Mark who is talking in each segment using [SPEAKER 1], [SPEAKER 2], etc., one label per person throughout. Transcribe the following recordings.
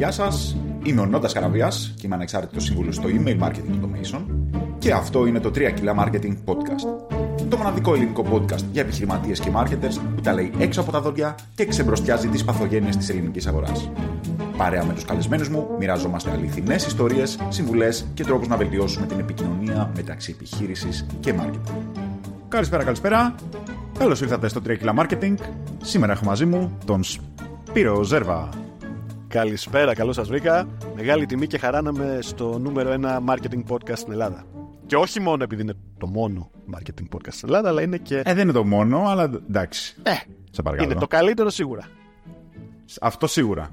[SPEAKER 1] Γεια σας, είμαι ο Νόντα Καραβιάς και είμαι ανεξάρτητος σύμβουλος στο Email Marketing Automation και αυτό είναι το 3 κιλά Marketing Podcast. Το μοναδικό ελληνικό podcast για επιχειρηματίες και marketers που τα λέει έξω από τα δόντια και ξεμπροστιάζει τις παθογένειες της ελληνικής αγοράς. Παρέα με τους καλεσμένους μου, μοιραζόμαστε αληθινές ιστορίες, συμβουλές και τρόπους να βελτιώσουμε την επικοινωνία μεταξύ επιχείρησης και marketing. Καλησπέρα, καλησπέρα. Καλώς ήρθατε στο 3 κιλά Marketing. Σήμερα έχω μαζί μου τον Σπύρο Ζέρβα.
[SPEAKER 2] Καλησπέρα, καλώς σας βρήκα. Μεγάλη τιμή και χαρά να είμαι στο νούμερο ένα marketing podcast στην Ελλάδα. Και όχι μόνο επειδή είναι το μόνο marketing podcast στην Ελλάδα, αλλά είναι και.
[SPEAKER 1] Ε, δεν είναι το μόνο, αλλά εντάξει.
[SPEAKER 2] Ε,
[SPEAKER 1] Σε παρακαλώ.
[SPEAKER 2] είναι το καλύτερο σίγουρα.
[SPEAKER 1] Αυτό σίγουρα.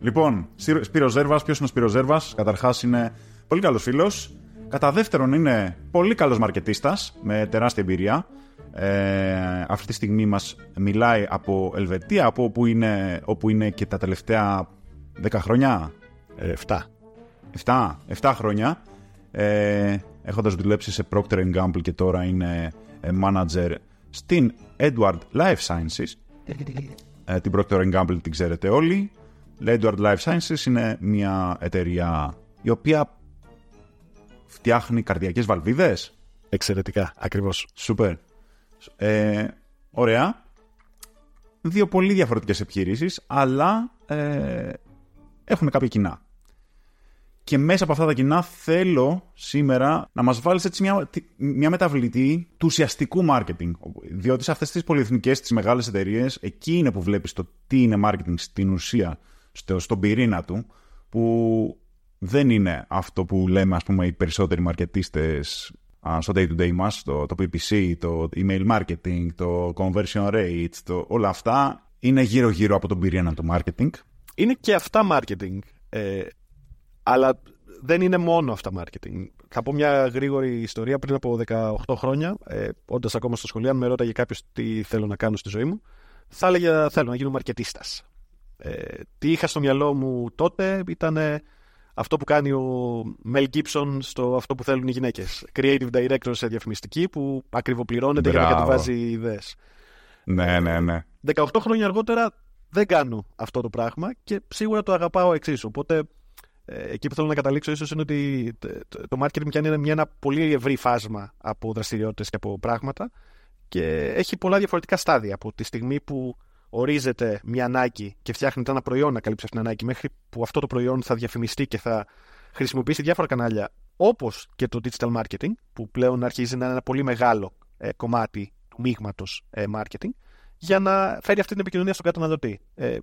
[SPEAKER 1] Λοιπόν, Σπύρος Ζέρβας. Ποιος είναι ο Σπύρος Ζέρβας; Καταρχάς είναι πολύ καλός φίλος. Κατά δεύτερον, είναι πολύ καλός μαρκετίστας με τεράστια εμπειρία. Ε, αυτή τη στιγμή μας μιλάει από Ελβετία, από όπου είναι, όπου είναι και τα τελευταία 10 χρόνια;
[SPEAKER 2] Ε, 7.
[SPEAKER 1] 7, 7 χρόνια. Ε, έχοντας δουλέψει σε Procter Gamble και τώρα είναι ε, manager στην Edward Life Sciences. Ε, την Procter Gamble την ξέρετε όλοι. Η Edward Life Sciences είναι μια εταιρεία η οποία φτιάχνει καρδιακές βαλβίδες.
[SPEAKER 2] Εξαιρετικά, ακριβώς.
[SPEAKER 1] Σούπερ. Ε, ωραία. Δύο πολύ διαφορετικές επιχειρήσεις, αλλά ε, έχουν κάποια κοινά. Και μέσα από αυτά τα κοινά θέλω σήμερα να μας βάλεις έτσι μια, μια μεταβλητή του ουσιαστικού marketing. Διότι σε αυτές τις πολυεθνικές, τις μεγάλες εταιρείες, εκεί είναι που βλέπεις το τι είναι marketing στην ουσία, στο, στον πυρήνα του, που δεν είναι αυτό που λέμε ας πούμε οι περισσότεροι μαρκετίστες στο day-to-day μας, το, το PPC, το email marketing, το conversion rate, το, όλα αυτά είναι γύρω-γύρω από τον πυρήνα του marketing.
[SPEAKER 2] Είναι και αυτά marketing, ε, αλλά δεν είναι μόνο αυτά marketing. Θα πω μια γρήγορη ιστορία πριν από 18 χρόνια, ε, όντας ακόμα στο σχολείο, αν με ρώταγε κάποιος τι θέλω να κάνω στη ζωή μου, θα έλεγε θέλω να γίνω μαρκετίστας. Ε, τι είχα στο μυαλό μου τότε ήταν αυτό που κάνει ο Mel Gibson στο αυτό που θέλουν οι γυναίκες. Creative director σε διαφημιστική που ακριβοπληρώνεται για να κατεβάζει ιδέες.
[SPEAKER 1] Ναι, ναι, ναι.
[SPEAKER 2] 18 χρόνια αργότερα δεν κάνω αυτό το πράγμα και σίγουρα το αγαπάω εξίσου. Οπότε ε, εκεί που θέλω να καταλήξω ίσως είναι ότι το marketing πιάνει μια, ένα πολύ ευρύ φάσμα από δραστηριότητες και από πράγματα και έχει πολλά διαφορετικά στάδια από τη στιγμή που ορίζεται μια ανάγκη και φτιάχνεται ένα προϊόν να καλύψει αυτήν την ανάγκη, μέχρι που αυτό το προϊόν θα διαφημιστεί και θα χρησιμοποιήσει διάφορα κανάλια, όπως και το digital marketing, που πλέον αρχίζει να είναι ένα πολύ μεγάλο ε, κομμάτι του μείγματος ε, marketing, για να φέρει αυτή την επικοινωνία στον καταναλωτή. Ε,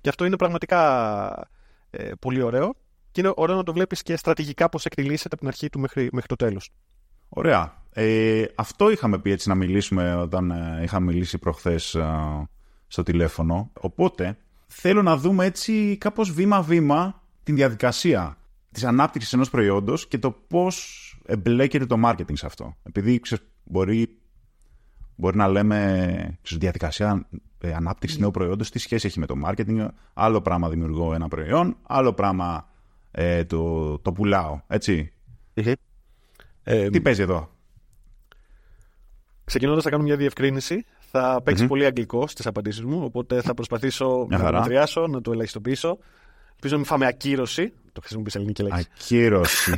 [SPEAKER 2] και αυτό είναι πραγματικά ε, πολύ ωραίο και είναι ωραίο να το βλέπεις και στρατηγικά πώς εκτελήσεται από την αρχή του μέχρι, μέχρι το τέλος.
[SPEAKER 1] Ωραία. Ε, αυτό είχαμε πει έτσι να μιλήσουμε όταν ε, είχαμε μιλήσει προχθές στο τηλέφωνο. Οπότε θέλω να δούμε έτσι κάπως βήμα-βήμα την διαδικασία της ανάπτυξης ενός προϊόντος και το πώς εμπλέκεται το marketing σε αυτό. Επειδή ξέρεις, μπορεί, μπορεί να λέμε ξέρεις, διαδικασία ε, ανάπτυξη νέου προϊόντος, τι σχέση έχει με το marketing. Άλλο πράγμα δημιουργώ ένα προϊόν, άλλο πράγμα ε, το, το πουλάω. Έτσι. Ε, τι παίζει εδώ;
[SPEAKER 2] Ξεκινώντας, θα κάνω μια διευκρίνηση θα παιξει πολύ αγγλικό στις απαντήσεις μου, οπότε θα προσπαθήσω να το μετριάσω, να το ελαχιστοποιήσω. Ελπίζω να μην φάμε ακύρωση. Το χρησιμοποιεί ελληνική λέξη.
[SPEAKER 1] Ακύρωση.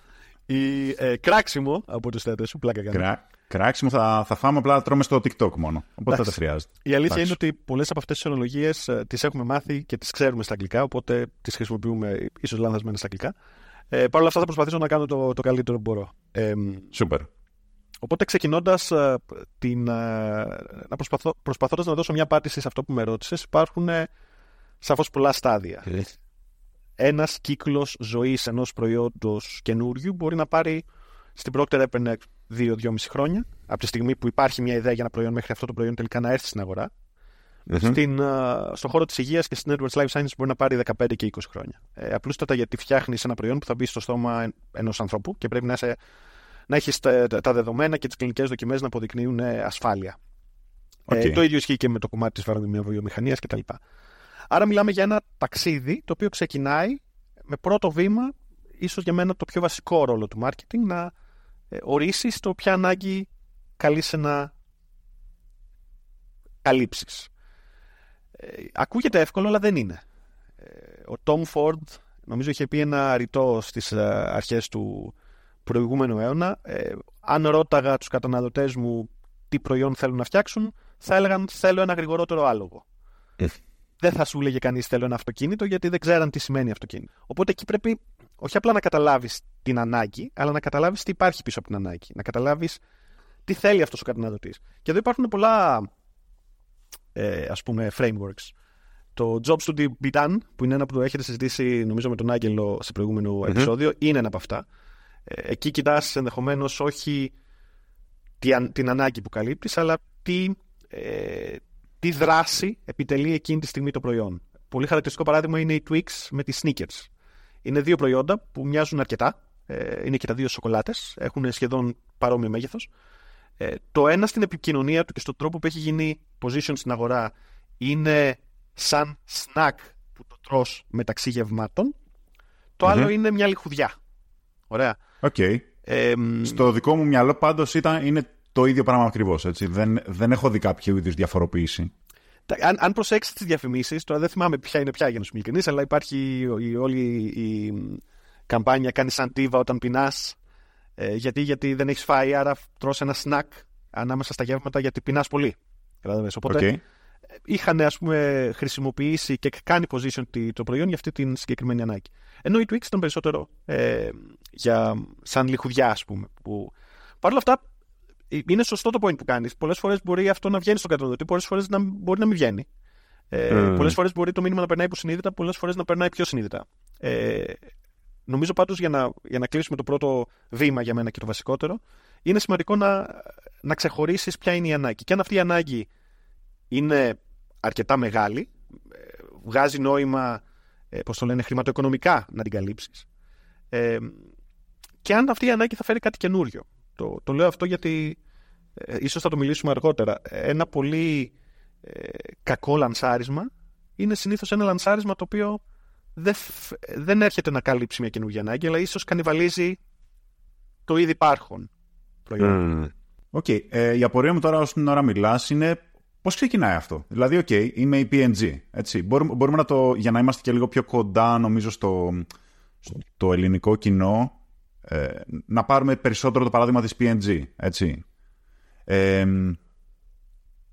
[SPEAKER 2] Η ε, κράξιμο από τους θέτε σου, πλάκα κάνει. Κρά,
[SPEAKER 1] κράξιμο θα, θα φάμε απλά τρώμε στο TikTok μόνο. Οπότε δεν τα χρειάζεται.
[SPEAKER 2] Η αλήθεια είναι ότι πολλές από αυτές τις ορολογίες ε, τις έχουμε μάθει και τις ξέρουμε στα αγγλικά, οπότε τις χρησιμοποιούμε ίσως λανθασμένες στα αγγλικά. Ε, Παρ' όλα αυτά θα προσπαθήσω να κάνω το, το καλύτερο που μπορώ.
[SPEAKER 1] Ε, Σούπερ.
[SPEAKER 2] Οπότε ξεκινώντας ε, την. Ε, να προσπαθώ, προσπαθώντας να δώσω μια απάντηση σε αυτό που με ρώτησες, υπάρχουν ε, σαφώς πολλά στάδια. Ε. Ένας κύκλος ζωής ενός προϊόντος καινούριου μπορεί να πάρει στην Procter έπαιρνε 2-2,5 χρόνια. Από τη στιγμή που υπάρχει μια ιδέα για ένα προϊόν μέχρι αυτό το προϊόν τελικά να έρθει στην αγορά. Mm-hmm. Στην, στον χώρο της υγείας και στην Edwards Life Sciences μπορεί να πάρει 15 και 20 χρόνια. Ε, απλούστατα γιατί φτιάχνεις ένα προϊόν που θα μπει στο στόμα ενός ανθρώπου και πρέπει να είσαι να έχεις τα, δεδομένα και τις κλινικές δοκιμές να αποδεικνύουν ε, ασφάλεια. Ε, το ίδιο ισχύει και με το κομμάτι της βιομηχανίας κτλ. Άρα μιλάμε για ένα ταξίδι το οποίο ξεκινάει με πρώτο βήμα, ίσως για μένα το πιο βασικό ρόλο του marketing, να ε, ορίσεις το ποια ανάγκη καλείσαι να καλύψεις. Ε, ακούγεται εύκολο, αλλά δεν είναι. Ε, ο Tom Ford νομίζω είχε πει ένα ρητό στις ε, αρχές του προηγούμενου αιώνα. Ε, αν ρώταγα τους καταναλωτές μου τι προϊόν θέλουν να φτιάξουν, θα έλεγαν θέλω ένα γρηγορότερο άλογο. Ε. Δεν θα σου έλεγε κανείς θέλω ένα αυτοκίνητο γιατί δεν ξέραν τι σημαίνει αυτοκίνητο. Οπότε εκεί πρέπει όχι απλά να καταλάβεις την ανάγκη, αλλά να καταλάβεις τι υπάρχει πίσω από την ανάγκη. Να καταλάβεις τι θέλει αυτός ο καταναλωτής. Και εδώ υπάρχουν πολλά ε, ας πούμε frameworks. Το Jobs to be done, που είναι ένα που το έχετε συζητήσει νομίζω με τον Άγγελο σε προηγούμενο επεισόδιο, είναι ένα από αυτά. Ε, εκεί κοιτάς ενδεχομένως όχι την ανάγκη που καλύπτεις, αλλά τι, ε, τι δράση επιτελεί εκείνη τη στιγμή το προϊόν. Πολύ χαρακτηριστικό παράδειγμα είναι οι Twix με τις sneakers. Είναι δύο προϊόντα που μοιάζουν αρκετά. Ε, είναι και τα δύο σοκολάτες. Έχουν σχεδόν παρόμοιο μέγεθος. Ε, το ένα στην επικοινωνία του και στον τρόπο που έχει γίνει position στην αγορά είναι σαν snack που το τρως μεταξύ γευμάτων. Το άλλο είναι μια λιχουδιά. Ωραία.
[SPEAKER 1] Okay. Στο δικό μου μυαλό πάντως είναι το ίδιο πράγμα ακριβώς. Δεν, δεν έχω δει κάποιο είδους διαφοροποίηση.
[SPEAKER 2] Αν, αν προσέξεις τις διαφημίσεις, τώρα δεν θυμάμαι ποια είναι πια για να σου ειλικρινής, αλλά υπάρχει η, όλη η καμπάνια κάνεις σαν τίβα όταν πεινάς. Ε, γιατί, γιατί δεν έχεις φάει, άρα τρως ένα σνακ ανάμεσα στα γεύματα γιατί πεινάς πολύ. Κατάλαβες. Οπότε okay. είχαν ας πούμε, χρησιμοποιήσει και κάνει position το προϊόν για αυτή την συγκεκριμένη ανάγκη. Ενώ η Twix ήταν περισσότερο ε, για, σαν λιχουδιά, ας πούμε. Που... Παρ' όλα αυτά, ε, είναι σωστό το point που κάνεις. Πολλές φορές μπορεί αυτό να βγαίνει στον καταναλωτή, πολλές φορές να, μπορεί να μην βγαίνει. Ε, mm. Πολλές φορές μπορεί το μήνυμα να περνάει υποσυνείδητα, πολλές φορές να περνάει πιο συνείδητα. Ε, νομίζω πάντως για να, για να κλείσουμε το πρώτο βήμα για μένα και το βασικότερο, είναι σημαντικό να, να ξεχωρίσεις ποια είναι η ανάγκη. Και αν αυτή η ανάγκη είναι αρκετά μεγάλη, ε, βγάζει νόημα, ε, πώς το λένε, χρηματοοικονομικά να την καλύψεις. Ε, και αν αυτή η ανάγκη θα φέρει κάτι καινούριο. Το, το λέω αυτό γιατί ε, ίσως θα το μιλήσουμε αργότερα. Ένα πολύ ε, κακό λανσάρισμα είναι συνήθως ένα λανσάρισμα το οποίο δεν, δεν έρχεται να καλύψει μια καινούργια ανάγκη, αλλά ίσως κανιβαλίζει το ήδη υπάρχον προϊόν.
[SPEAKER 1] Mm. Okay. Ε, η απορία μου τώρα όσον ώρα μιλάς είναι πώς ξεκινάει αυτό; Δηλαδή, οκ, okay, είμαι η P&G. Έτσι. Μπορούμε, μπορούμε να το, για να είμαστε και λίγο πιο κοντά νομίζω στο, στο ελληνικό κοινό, ε, να πάρουμε περισσότερο το παράδειγμα της P&G, έτσι. Ε,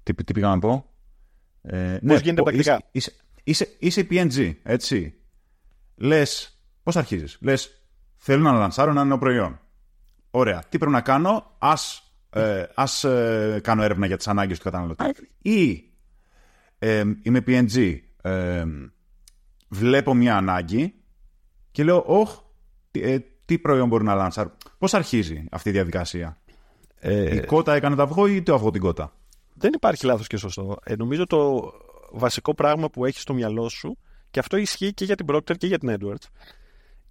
[SPEAKER 1] τι, τι πήγα να πω;
[SPEAKER 2] Ε, πώς ναι, γίνεται πρακτικά;
[SPEAKER 1] Είσαι, είσαι, είσαι, η P&G, έτσι. Λες, πώς αρχίζεις; Λες, θέλω να λανσάρω ένα νέο προϊόν. Ωραία. Τι πρέπει να κάνω, ας, ε, ας ε, κάνω έρευνα για τις ανάγκες του καταναλωτή. Ή ε, είμαι PNG, ε, βλέπω μια ανάγκη και λέω, όχ, ε, τι προϊόν μπορεί να λανσάρω. Πώς αρχίζει αυτή η διαδικασία; Ε, η κότα έκανε το αυγό ή το αυγό την κότα;
[SPEAKER 2] Δεν υπάρχει λάθος και σωστό. Ε, νομίζω το βασικό πράγμα που έχεις στο μυαλό σου και αυτό ισχύει και για την Procter και για την Edwards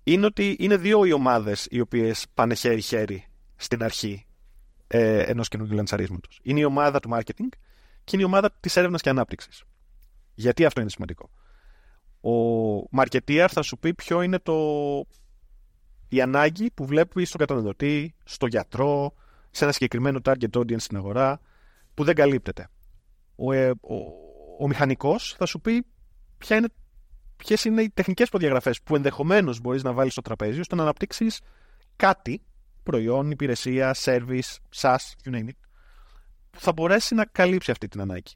[SPEAKER 2] είναι ότι είναι δύο οι ομάδες οι οποίες πάνε χέρι-χέρι στην αρχή ε, ενός καινούργιου λανσαρίσματος. Είναι η ομάδα του marketing και είναι η ομάδα της έρευνας και ανάπτυξης. Γιατί αυτό είναι σημαντικό. Ο marketeer θα σου πει ποιο είναι το η ανάγκη που βλέπει στον καταναλωτή, στο γιατρό, σε ένα συγκεκριμένο target audience στην αγορά, που δεν καλύπτεται. Ο, ε, ο, ο μηχανικός θα σου πει ποια είναι, ποιες είναι οι τεχνικές προδιαγραφές που ενδεχομένως μπορείς να βάλεις στο τραπέζι ώστε να αναπτύξεις κάτι, προϊόν, υπηρεσία, service, SaaS, you name it, που θα μπορέσει να καλύψει αυτή την ανάγκη.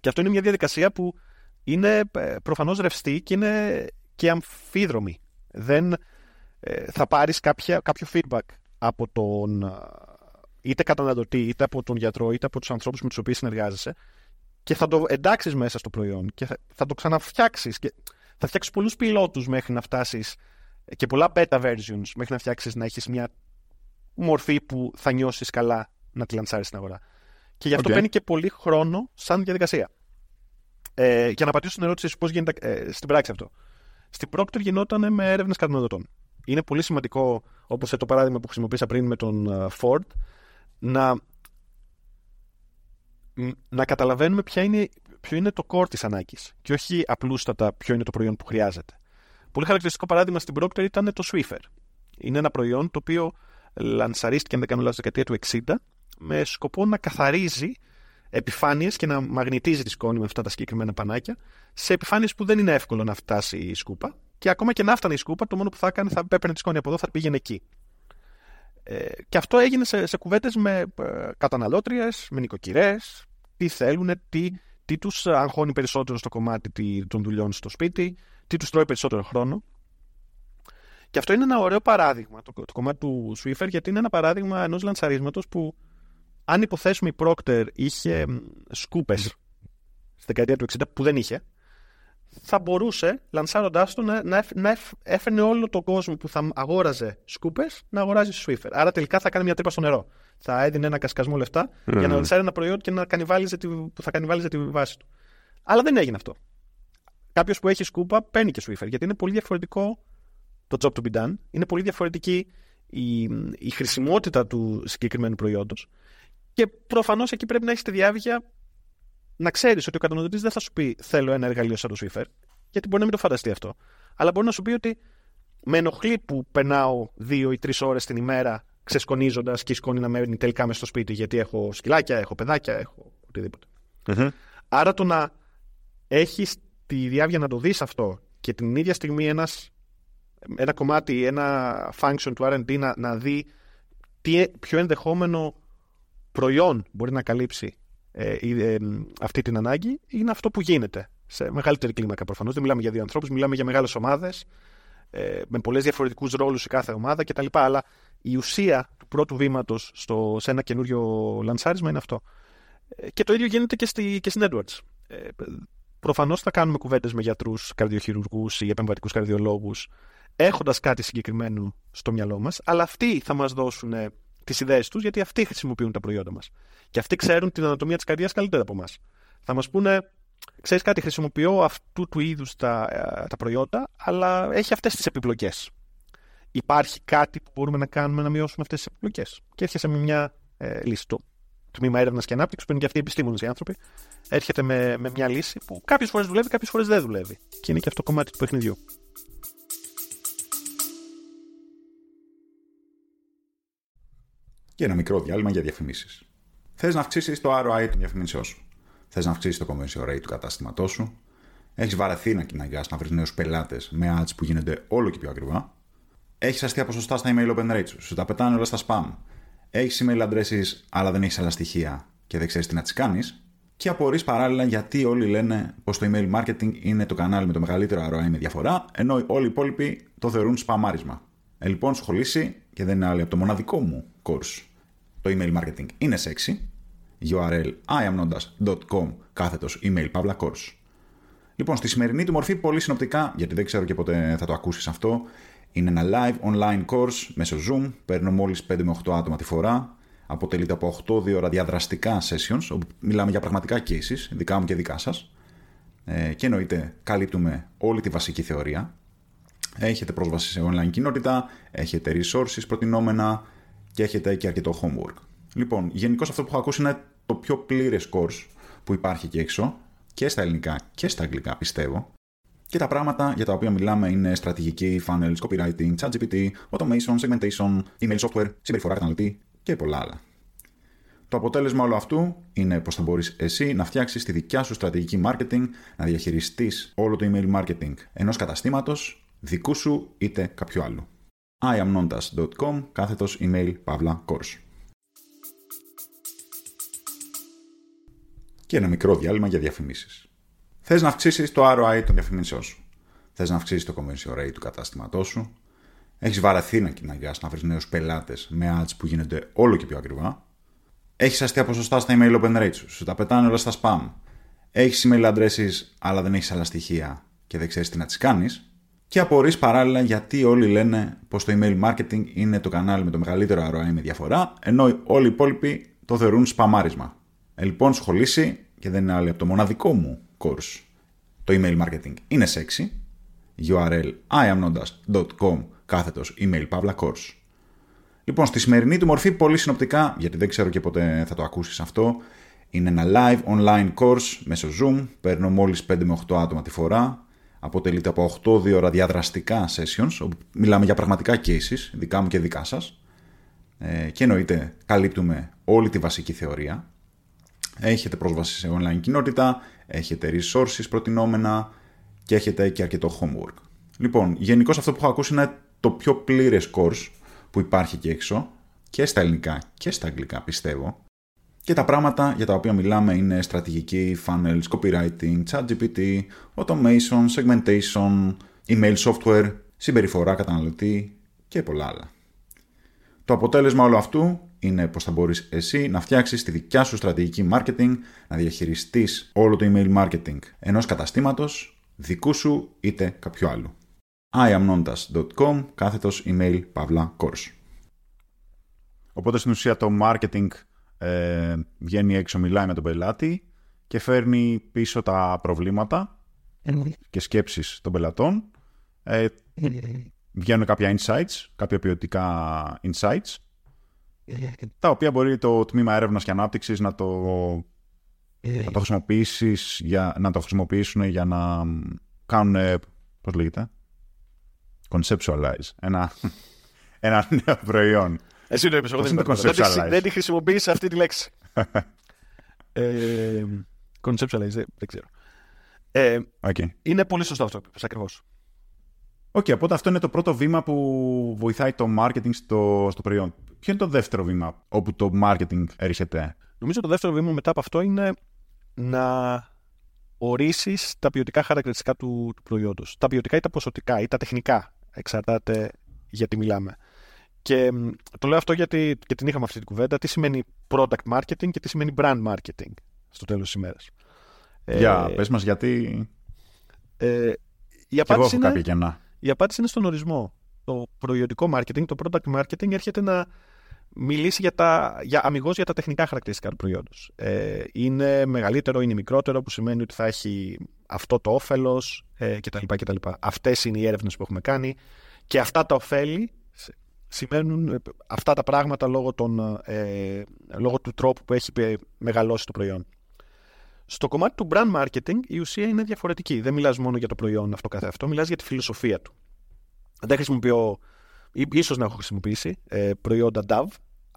[SPEAKER 2] Και αυτό είναι μια διαδικασία που είναι ε, προφανώς ρευστή και είναι και αμφίδρομη. Δεν, ε, θα πάρεις κάποιο feedback από τον ε, είτε καταναλωτή, είτε από τον γιατρό, είτε από τους ανθρώπους με τους οποίους συνεργάζεσαι και θα το εντάξεις μέσα στο προϊόν και θα, το ξαναφτιάξεις και θα φτιάξεις πολλούς πιλότους μέχρι να φτάσεις και πολλά beta versions μέχρι να φτιάξεις να έχεις μια μορφή που θα νιώσεις καλά να τη λανσάρεις στην αγορά. Και γι' αυτό okay. παίρνει και πολύ χρόνο σαν διαδικασία. Ε, για να απαντήσω στην ερώτηση πώς γίνεται ε, στην πράξη αυτό. Στην Procter γινόταν με έρευνες καταναλωτών είναι πολύ σημαντικό, όπως το παράδειγμα που χρησιμοποίησα πριν με τον ε, Ford, να, να καταλαβαίνουμε ποια είναι, ποιο είναι το core της ανάγκης και όχι απλούστατα ποιο είναι το προϊόν που χρειάζεται. Πολύ χαρακτηριστικό παράδειγμα στην Procter ήταν το Swiffer. Είναι ένα προϊόν το οποίο λανσαρίστηκε, αν δεν κάνω λάθος, δεκαετία του 60 με σκοπό να καθαρίζει επιφάνειες και να μαγνητίζει τη σκόνη με αυτά τα συγκεκριμένα πανάκια σε επιφάνειες που δεν είναι εύκολο να φτάσει η σκούπα και ακόμα και να φτάνει η σκούπα το μόνο που θα έκανε θα έπαιρνε τη σκόνη από εδώ θα πήγαινε εκεί. Ε, και αυτό έγινε σε, σε κουβέντες με ε, καταναλώτριες, με νοικοκυρές, τι θέλουν, τι, τι τους αγχώνει περισσότερο στο κομμάτι των δουλειών στο σπίτι, τι τους τρώει περισσότερο χρόνο. Και αυτό είναι ένα ωραίο παράδειγμα, το, το κομμάτι του Swiffer, γιατί είναι ένα παράδειγμα ενός λανσαρίσματος που αν υποθέσουμε η Procter είχε σκούπες στη δεκαετία του 60 που δεν είχε, θα μπορούσε, λανσάροντάς το, να, να, να έφερνε όλο τον κόσμο που θα αγόραζε σκούπες να αγοράζει Swiffer. Άρα τελικά θα κάνει μια τρύπα στο νερό. Θα έδινε ένα κασκασμό λεφτά για να λανσάρει ένα προϊόν και να κανιβάλιζε τη, που θα κανιβάλιζε τη βάση του. Αλλά δεν έγινε αυτό. Κάποιος που έχει σκούπα παίρνει και Swiffer γιατί είναι πολύ διαφορετικό το job to be done. Είναι πολύ διαφορετική η, η χρησιμότητα του συγκεκριμένου προϊόντος. Και προφανώς εκεί πρέπει να έχει τη διάβγεια να ξέρεις ότι ο καταναλωτή δεν θα σου πει Θέλω ένα εργαλείο σαν το Swiffer, γιατί μπορεί να μην το φανταστεί αυτό. Αλλά μπορεί να σου πει ότι με ενοχλεί που περνάω δύο ή τρεις ώρες την ημέρα ξεσκονίζοντας και η σκόνη να μένει τελικά με στο σπίτι, γιατί έχω σκυλάκια, έχω παιδάκια, έχω Άρα το να έχεις τη διάβια να το δεις αυτό και την ίδια στιγμή ένας, ένα κομμάτι, ένα function του RD να, να δει τι, ποιο ενδεχόμενο προϊόν μπορεί να καλύψει ε, ε, αυτή την ανάγκη είναι αυτό που γίνεται σε μεγαλύτερη κλίμακα προφανώς. Δεν μιλάμε για δύο ανθρώπους, μιλάμε για μεγάλες ομάδες ε, με πολλές διαφορετικούς ρόλους σε κάθε ομάδα κτλ. Αλλά η ουσία του πρώτου βήματος σε ένα καινούριο λανσάρισμα είναι αυτό. Ε, και το ίδιο γίνεται και, στη, και στην Edwards. Ε, Προφανώς θα κάνουμε κουβέντες με γιατρούς, καρδιοχειρουργούς ή επεμβατικούς καρδιολόγους, έχοντας κάτι συγκεκριμένο στο μυαλό μας, αλλά αυτοί θα μας δώσουν τις ιδέες τους, γιατί αυτοί χρησιμοποιούν τα προϊόντα μας. Και αυτοί ξέρουν την ανατομία της καρδιά καλύτερα από εμάς. Θα μας πούνε, ξέρεις κάτι, χρησιμοποιώ αυτού του είδους τα, ε, τα προϊόντα, αλλά έχει αυτές τις επιπλοκές. Υπάρχει κάτι που μπορούμε να κάνουμε να μειώσουμε αυτές τις επιπλοκές. Και έρχεσαι με μια ε, λύση. Το τμήμα έρευνας και ανάπτυξης, που είναι και αυτοί οι επιστήμονες οι άνθρωποι, έρχεται με, με μια λύση που κάποιες φορές δουλεύει, κάποιες φορές δεν δουλεύει. Και είναι και αυτό το κομμάτι του παιχνιδιού.
[SPEAKER 1] και ένα μικρό διάλειμμα για διαφημίσεις. Θες να αυξήσεις το ROI των διαφημίσεών σου. Θες να αυξήσεις το conversion rate του κατάστηματό σου. Έχεις βαρεθεί να κυνηγά να βρεις νέους πελάτες με ads που γίνονται όλο και πιο ακριβά. Έχεις αστεία ποσοστά στα email open rates σου. Σου τα πετάνε όλα στα spam. Έχεις email addresses, αλλά δεν έχεις άλλα στοιχεία και δεν ξέρεις τι να τις κάνεις. Και απορρεί παράλληλα γιατί όλοι λένε πως το email marketing είναι το κανάλι με το μεγαλύτερο ROI με διαφορά, ενώ όλοι οι υπόλοιποι το θεωρούν σπαμάρισμα. Ε, λοιπόν, σχολήσει και δεν είναι άλλη από το μοναδικό μου course το email marketing είναι sexy. URL iamnondas.com κάθετος email pavla course. Λοιπόν, στη σημερινή του μορφή, πολύ συνοπτικά, γιατί δεν ξέρω και πότε θα το ακούσεις αυτό, είναι ένα live online course μέσω Zoom. Παίρνω μόλις 5 με 8 άτομα τη φορά. Αποτελείται από 8 ώρα διαδραστικά sessions, όπου μιλάμε για πραγματικά cases, δικά μου και δικά σας. Ε, και εννοείται, καλύπτουμε όλη τη βασική θεωρία. Έχετε πρόσβαση σε online κοινότητα, έχετε resources προτινόμενα, και έχετε και αρκετό homework. Λοιπόν, γενικώς αυτό που έχω ακούσει είναι το πιο πλήρες course που υπάρχει εκεί έξω και στα ελληνικά και στα αγγλικά πιστεύω. Και τα πράγματα για τα οποία μιλάμε είναι στρατηγική, funnels, copywriting, chat GPT, automation, segmentation, email software, συμπεριφορά καταναλωτή και πολλά άλλα. Το αποτέλεσμα όλου αυτού είναι πως θα μπορείς εσύ να φτιάξεις τη δικιά σου στρατηγική marketing, να διαχειριστείς όλο το email marketing ενός καταστήματος, δικού σου είτε κάποιου άλλου iamnondas.com κάθετος email παύλα course. Και ένα μικρό διάλειμμα για διαφημίσεις. Θες να αυξήσεις το ROI των διαφημίσεών σου; Θες να αυξήσεις το conversion rate του κατάστηματός σου; Έχεις βαρεθεί να κοιναγιάς να βρεις νέους πελάτες με ads που γίνονται όλο και πιο ακριβά; Έχεις αστεία ποσοστά στα email open rates σου; Σου τα πετάνε όλα στα spam; Έχεις email addresses αλλά δεν έχεις άλλα στοιχεία και δεν ξέρεις τι να τις κάνεις; Και απορείς παράλληλα γιατί όλοι λένε πως το email marketing είναι το κανάλι με το μεγαλύτερο ROI με διαφορά, ενώ όλοι οι υπόλοιποι το θεωρούν σπαμάρισμα. Ε, λοιπόν, σχολήσει και δεν είναι άλλη από το μοναδικό μου course. Το email marketing είναι sexy. URL iamnondas.com κάθετος email pavla course. Λοιπόν, στη σημερινή του μορφή, πολύ συνοπτικά, γιατί δεν ξέρω και πότε θα το ακούσεις αυτό, είναι ένα live online course μέσω Zoom. Παίρνω μόλις 5 με 8 άτομα τη φορά αποτελείται από 8 ώρα διαδραστικά sessions, όπου μιλάμε για πραγματικά cases, δικά μου και δικά σας, ε, και εννοείται καλύπτουμε όλη τη βασική θεωρία. Έχετε πρόσβαση σε online κοινότητα, έχετε resources προτινόμενα και έχετε και αρκετό homework. Λοιπόν, γενικώς αυτό που έχω ακούσει είναι το πιο πλήρες course που υπάρχει και έξω και στα ελληνικά και στα αγγλικά πιστεύω. Και τα πράγματα για τα οποία μιλάμε είναι στρατηγική, funnels, copywriting, chat GPT, automation, segmentation, email software, συμπεριφορά καταναλωτή και πολλά άλλα. Το αποτέλεσμα όλου αυτού είναι πως θα μπορείς εσύ να φτιάξεις τη δικιά σου στρατηγική marketing, να διαχειριστείς όλο το email marketing ενός καταστήματος, δικού σου είτε κάποιου άλλου. iamnondas.com κάθετος email παύλα course. Οπότε στην ουσία το marketing ε, βγαίνει έξω, μιλάει με τον πελάτη και φέρνει πίσω τα προβλήματα και σκέψεις των πελατών. Ε, βγαίνουν κάποια insights, κάποια ποιοτικά insights, τα οποία μπορεί το τμήμα έρευνας και ανάπτυξης να το, να το, χρησιμοποιήσεις για, να το χρησιμοποιήσουν για να κάνουν, πώς λέγεται, conceptualize, ένα, ένα νέο προϊόν.
[SPEAKER 2] Εσύ το είπες, εγώ δεν, δεν, δεν τη χρησιμοποίησα αυτή τη λέξη. ε, conceptualize, δεν ξέρω. Ε, okay. Είναι πολύ σωστό αυτό που ακριβώς.
[SPEAKER 1] Οκ, okay, οπότε αυτό είναι το πρώτο βήμα που βοηθάει το marketing στο, στο προϊόν. Ποιο είναι το δεύτερο βήμα όπου το marketing έρχεται;
[SPEAKER 2] Νομίζω το δεύτερο βήμα μετά από αυτό είναι να ορίσεις τα ποιοτικά χαρακτηριστικά του, του προϊόντος. Τα ποιοτικά ή τα ποσοτικά ή τα τεχνικά. Εξαρτάται γιατί μιλάμε. Και το λέω αυτό γιατί και την είχαμε αυτή την κουβέντα. Τι σημαίνει product marketing και τι σημαίνει brand marketing στο τέλος της ημέρας.
[SPEAKER 1] Για ε, πες μας γιατί...
[SPEAKER 2] Ε, η απάντηση είναι... κάποια κενά. Η απάντηση είναι στον ορισμό. Το προϊόντικό marketing, το product marketing έρχεται να μιλήσει για, τα, για αμυγός για τα τεχνικά χαρακτηριστικά του προϊόντος. Ε, είναι μεγαλύτερο, είναι μικρότερο, που σημαίνει ότι θα έχει αυτό το όφελος ε, κτλ. κτλ. Αυτές είναι οι έρευνες που έχουμε κάνει και αυτά τα ωφέλη σημαίνουν ε, αυτά τα πράγματα λόγω, των, ε, λόγω του τρόπου που έχει μεγαλώσει το προϊόν. Στο κομμάτι του brand marketing η ουσία είναι διαφορετική. Δεν μιλάς μόνο για το προϊόν αυτό καθε αυτό, μιλάς για τη φιλοσοφία του. Δεν χρησιμοποιώ, ίσως να έχω χρησιμοποιήσει ε, προϊόντα DAV,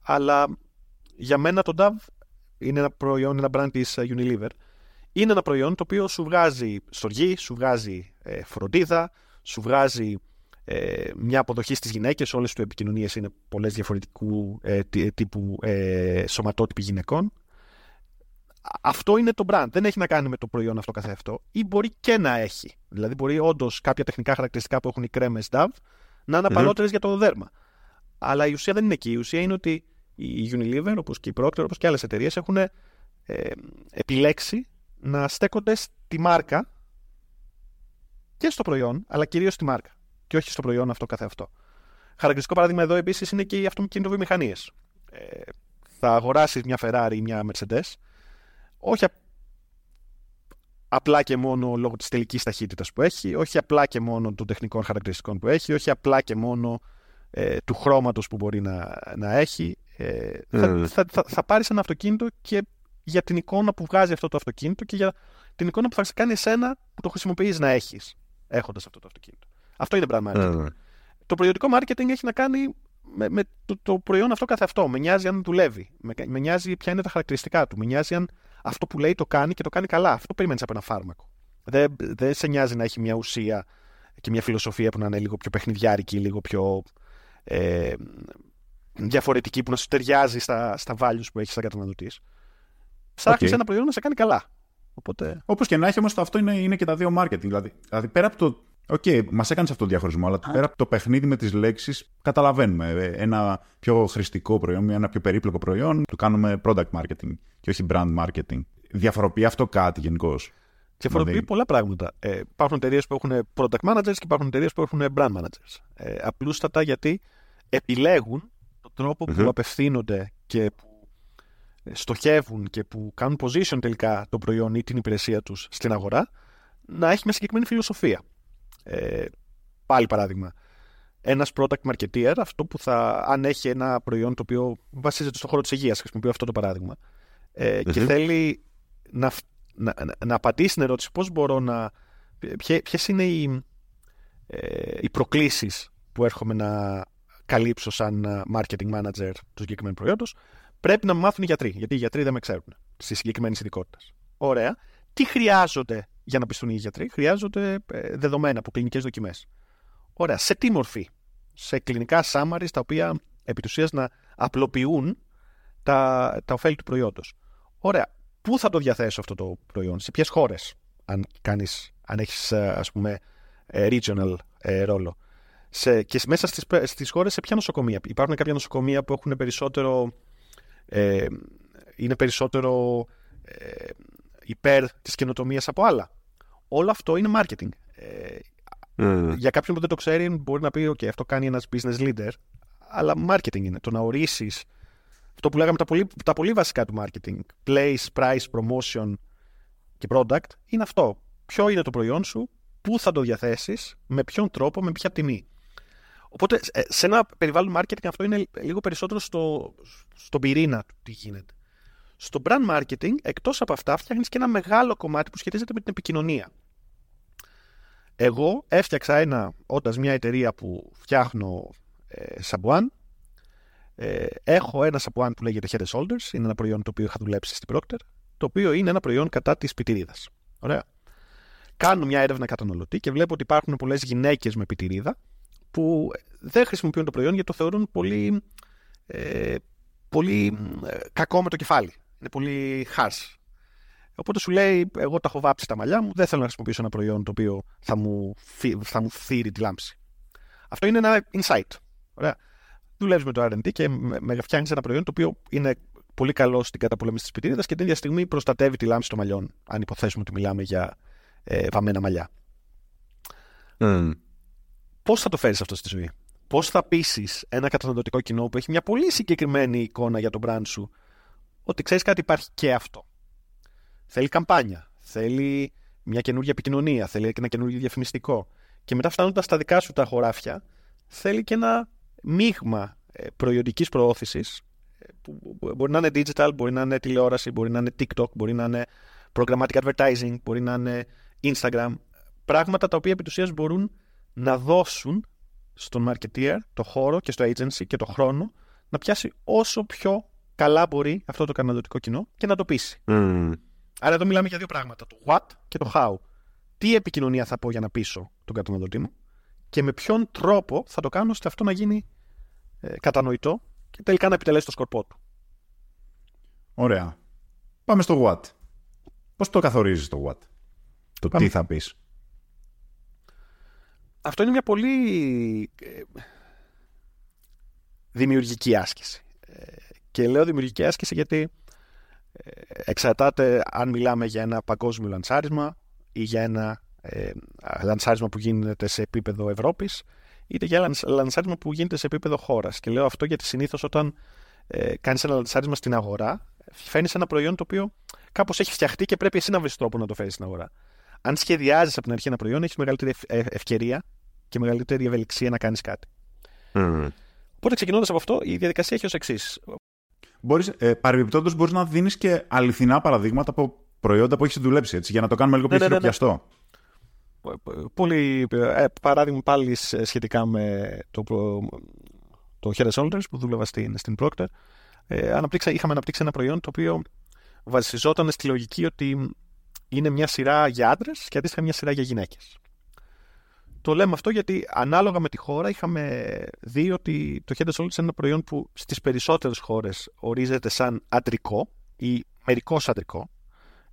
[SPEAKER 2] αλλά για μένα το DAV είναι ένα προϊόν, ένα brand της ε, Unilever. Είναι ένα προϊόν το οποίο σου βγάζει στοργή, σου βγάζει ε, φροντίδα, σου βγάζει ε, μια αποδοχή στις γυναίκες, όλες του επικοινωνίες είναι πολλές διαφορετικού ε, τύπου ε, σωματότυποι γυναικών αυτό είναι το brand. Δεν έχει να κάνει με το προϊόν αυτό καθεαυτό. Ή μπορεί και να έχει. Δηλαδή, μπορεί όντως κάποια τεχνικά χαρακτηριστικά που έχουν οι κρέμες DAV να είναι απαλότερες για το δέρμα. Αλλά η ουσία δεν είναι εκεί. Η ουσία είναι ότι η Unilever, όπως και η Procter, όπως και άλλες εταιρείες, έχουν ε, επιλέξει να στέκονται στη μάρκα και στο προϊόν, αλλά κυρίως στη μάρκα. Και όχι στο προϊόν αυτό καθεαυτό. Χαρακτηριστικό παράδειγμα εδώ επίσης είναι και οι αυτοκινητοβιομηχανίες. Ε, θα αγοράσεις μια Ferrari ή μια Mercedes όχι απλά και μόνο λόγω της τελικής ταχύτητας που έχει, όχι απλά και μόνο των τεχνικών χαρακτηριστικών που έχει, όχι απλά και μόνο ε, του χρώματος που μπορεί να, να έχει. Ε, θα, ε. θα, θα, θα πάρεις ένα αυτοκίνητο και για την εικόνα που βγάζει αυτό το αυτοκίνητο και για την εικόνα που θα σε κάνει εσένα που το χρησιμοποιείς να έχεις έχοντας αυτό το αυτοκίνητο. Αυτό είναι brand marketing. Το προϊόντικό marketing έχει να κάνει με, με το, το, προϊόν αυτό καθε αυτό. Με νοιάζει αν δουλεύει. Με, με νοιάζει ποια είναι τα χαρακτηριστικά του. Με νοιάζει αν αυτό που λέει το κάνει και το κάνει καλά. Αυτό περιμένεις από ένα φάρμακο. Δεν, δεν σε νοιάζει να έχει μια ουσία και μια φιλοσοφία που να είναι λίγο πιο παιχνιδιάρικη, λίγο πιο ε, διαφορετική, που να σου ταιριάζει στα, στα values που έχεις σαν καταναλωτής. Ψάχνεις okay. ένα προϊόν να σε κάνει καλά. Οπότε...
[SPEAKER 1] Όπως και να έχει όμως, αυτό είναι, είναι και τα δύο marketing. Δηλαδή, δηλαδή πέρα από το Οκ, okay, μας έκανες αυτό το διαχωρισμό, αλλά πέρα από το παιχνίδι με τις λέξεις, καταλαβαίνουμε. Ε, ένα πιο χρηστικό προϊόν, ένα πιο περίπλοκο προϊόν, το κάνουμε product marketing και όχι brand marketing. Διαφοροποιεί αυτό κάτι γενικώς;
[SPEAKER 2] Διαφοροποιεί δηλαδή... πολλά πράγματα. Ε, υπάρχουν εταιρείες που έχουν product managers και υπάρχουν εταιρείες που έχουν brand managers. Ε, απλούστατα γιατί επιλέγουν τον τρόπο που απευθύνονται και που στοχεύουν και που κάνουν position τελικά το προϊόν ή την υπηρεσία τους στην αγορά να έχει μια συγκεκριμένη φιλοσοφία. Ε, πάλι παράδειγμα. Ένας product marketer, αυτό που θα, αν έχει ένα προϊόν το οποίο βασίζεται στον χώρο της υγείας, χρησιμοποιώ αυτό το παράδειγμα, ε, και θέλει να, να, να, απαντήσει στην ερώτηση πώς μπορώ να. Ποιες είναι οι, ε, οι προκλήσεις που έρχομαι να καλύψω σαν marketing manager του συγκεκριμένου προϊόντος, πρέπει να με μάθουν οι γιατροί, γιατί οι γιατροί δεν με ξέρουν. τη συγκεκριμένη ειδικότητα. Ωραία. Τι χρειάζονται για να πιστούν οι γιατροί, χρειάζονται ε, δεδομένα από κλινικές δοκιμές. Ωραία. Σε τι μορφή, σε κλινικά summaries τα οποία επί να απλοποιούν τα, τα ωφέλη του προϊόντος. Ωραία. Πού θα το διαθέσω αυτό το προϊόν, σε ποιες χώρες, αν, κάνεις, αν έχεις ε, ας πούμε ε, regional ε, ρόλο. Σε, και μέσα στις, στις χώρες σε ποια νοσοκομεία; Υπάρχουν κάποια νοσοκομεία που έχουν περισσότερο, ε, είναι περισσότερο ε, υπέρ της καινοτομίας από άλλα; Όλο αυτό είναι marketing. Ε, mm. Για κάποιον που δεν το ξέρει μπορεί να πει ότι αυτό κάνει ένας business leader, αλλά marketing είναι. Το να ορίσεις αυτό που λέγαμε τα πολύ, τα πολύ βασικά του marketing, place, price, promotion και product, είναι αυτό. Ποιο είναι το προϊόν σου, πού θα το διαθέσεις, με ποιον τρόπο, με ποια τιμή. Οπότε ε, σε ένα περιβάλλον marketing αυτό είναι λίγο περισσότερο στο, στον πυρήνα του τι γίνεται. Στο brand marketing, εκτός από αυτά, φτιάχνεις και ένα μεγάλο κομμάτι που σχετίζεται με την επικοινωνία. Εγώ έφτιαξα ένα, όντας μια εταιρεία που φτιάχνω ε, σαμπουάν, ε, έχω ένα σαμπουάν που λέγεται Head Shoulders, είναι ένα προϊόν το οποίο είχα δουλέψει στην Procter, το οποίο είναι ένα προϊόν κατά της πιτηρίδα. Ωραία. Κάνω μια έρευνα καταναλωτή και βλέπω ότι υπάρχουν πολλές γυναίκες με πιτηρίδα που δεν χρησιμοποιούν το προϊόν γιατί το θεωρούν πολύ, ε, πολύ ε, κακό με το κεφάλι. Είναι πολύ harsh. Οπότε σου λέει, εγώ τα έχω βάψει τα μαλλιά μου, δεν θέλω να χρησιμοποιήσω ένα προϊόν το οποίο θα μου, θα μου θύρει τη λάμψη. Αυτό είναι ένα insight. Ωραία δουλεύεις με το RD και με φτιάχνεις ένα προϊόν το οποίο είναι πολύ καλό στην καταπολέμηση της πιτρίδας και την ίδια στιγμή προστατεύει τη λάμψη των μαλλιών. Αν υποθέσουμε ότι μιλάμε για ε, βαμμένα μαλλιά. Mm. Πώς θα το φέρεις αυτό στη ζωή, Πώς θα πείσεις ένα καταναλωτικό κοινό που έχει μια πολύ συγκεκριμένη εικόνα για τον brand σου, ότι ξέρεις κάτι υπάρχει και αυτό; Θέλει καμπάνια, θέλει μια καινούργια επικοινωνία, θέλει ένα καινούργιο διαφημιστικό. Και μετά φτάνοντας στα δικά σου τα χωράφια, θέλει και ένα μείγμα ε, προϊόντικής προώθησης ε, που μπορεί να είναι digital, μπορεί να είναι τηλεόραση, μπορεί να είναι TikTok, μπορεί να είναι programmatic advertising, μπορεί να είναι Instagram. Πράγματα τα οποία επί μπορούν να δώσουν στον marketeer το χώρο και στο agency και το χρόνο να πιάσει όσο πιο καλά μπορεί αυτό το καταναλωτικό κοινό και να το πείσει. Mm. Άρα εδώ μιλάμε για δύο πράγματα. Το what και το how. Τι επικοινωνία θα πω για να πείσω τον καταναλωτή μου και με ποιον τρόπο θα το κάνω ώστε αυτό να γίνει ε, κατανοητό και τελικά να επιτελέσει το σκορπό του.
[SPEAKER 1] Ωραία. Πάμε στο what. Πώς το καθορίζεις το what; Το τι θα πεις.
[SPEAKER 2] Αυτό είναι μια πολύ ε, δημιουργική άσκηση. Ε, και λέω δημιουργική άσκηση γιατί εξαρτάται αν μιλάμε για ένα παγκόσμιο λαντσάρισμα ή για ένα ε, λανσάρισμα που γίνεται σε επίπεδο Ευρώπης, είτε για λανσάρισμα που γίνεται σε επίπεδο χώρας. Και λέω αυτό γιατί συνήθως όταν ε, κάνεις ένα λανσάρισμα στην αγορά, φέρνει ένα προϊόν το οποίο κάπως έχει φτιαχτεί και πρέπει εσύ να βρεις τρόπο να το φέρεις στην αγορά. Αν σχεδιάζεις από την αρχή ένα προϊόν, έχεις μεγαλύτερη ε, ευκαιρία και μεγαλύτερη ευελιξία να κάνεις κάτι. Mm. Οπότε ξεκινώντας από αυτό, η διαδικασία έχει ως εξής.
[SPEAKER 1] Μπορείς, ε, Παρεμπιπτόντως, μπορείς να δίνεις και αληθινά παραδείγματα από προϊόντα που έχεις δουλέψει έτσι, για να το κάνουμε λίγο πιο ναι, ναι, ναι.
[SPEAKER 2] Πολύ ε, παράδειγμα πάλι σχετικά με το, το Head Shoulders που δούλευα στην, στην Procter. Ε, αναπτύξα, είχαμε αναπτύξει ένα προϊόν το οποίο βασιζόταν στη λογική ότι είναι μια σειρά για άντρες και αντίστοιχα μια σειρά για γυναίκες. Το λέμε αυτό γιατί ανάλογα με τη χώρα είχαμε δει ότι το Head Shoulders είναι ένα προϊόν που στις περισσότερες χώρες ορίζεται σαν αντρικό ή μερικώς αντρικό,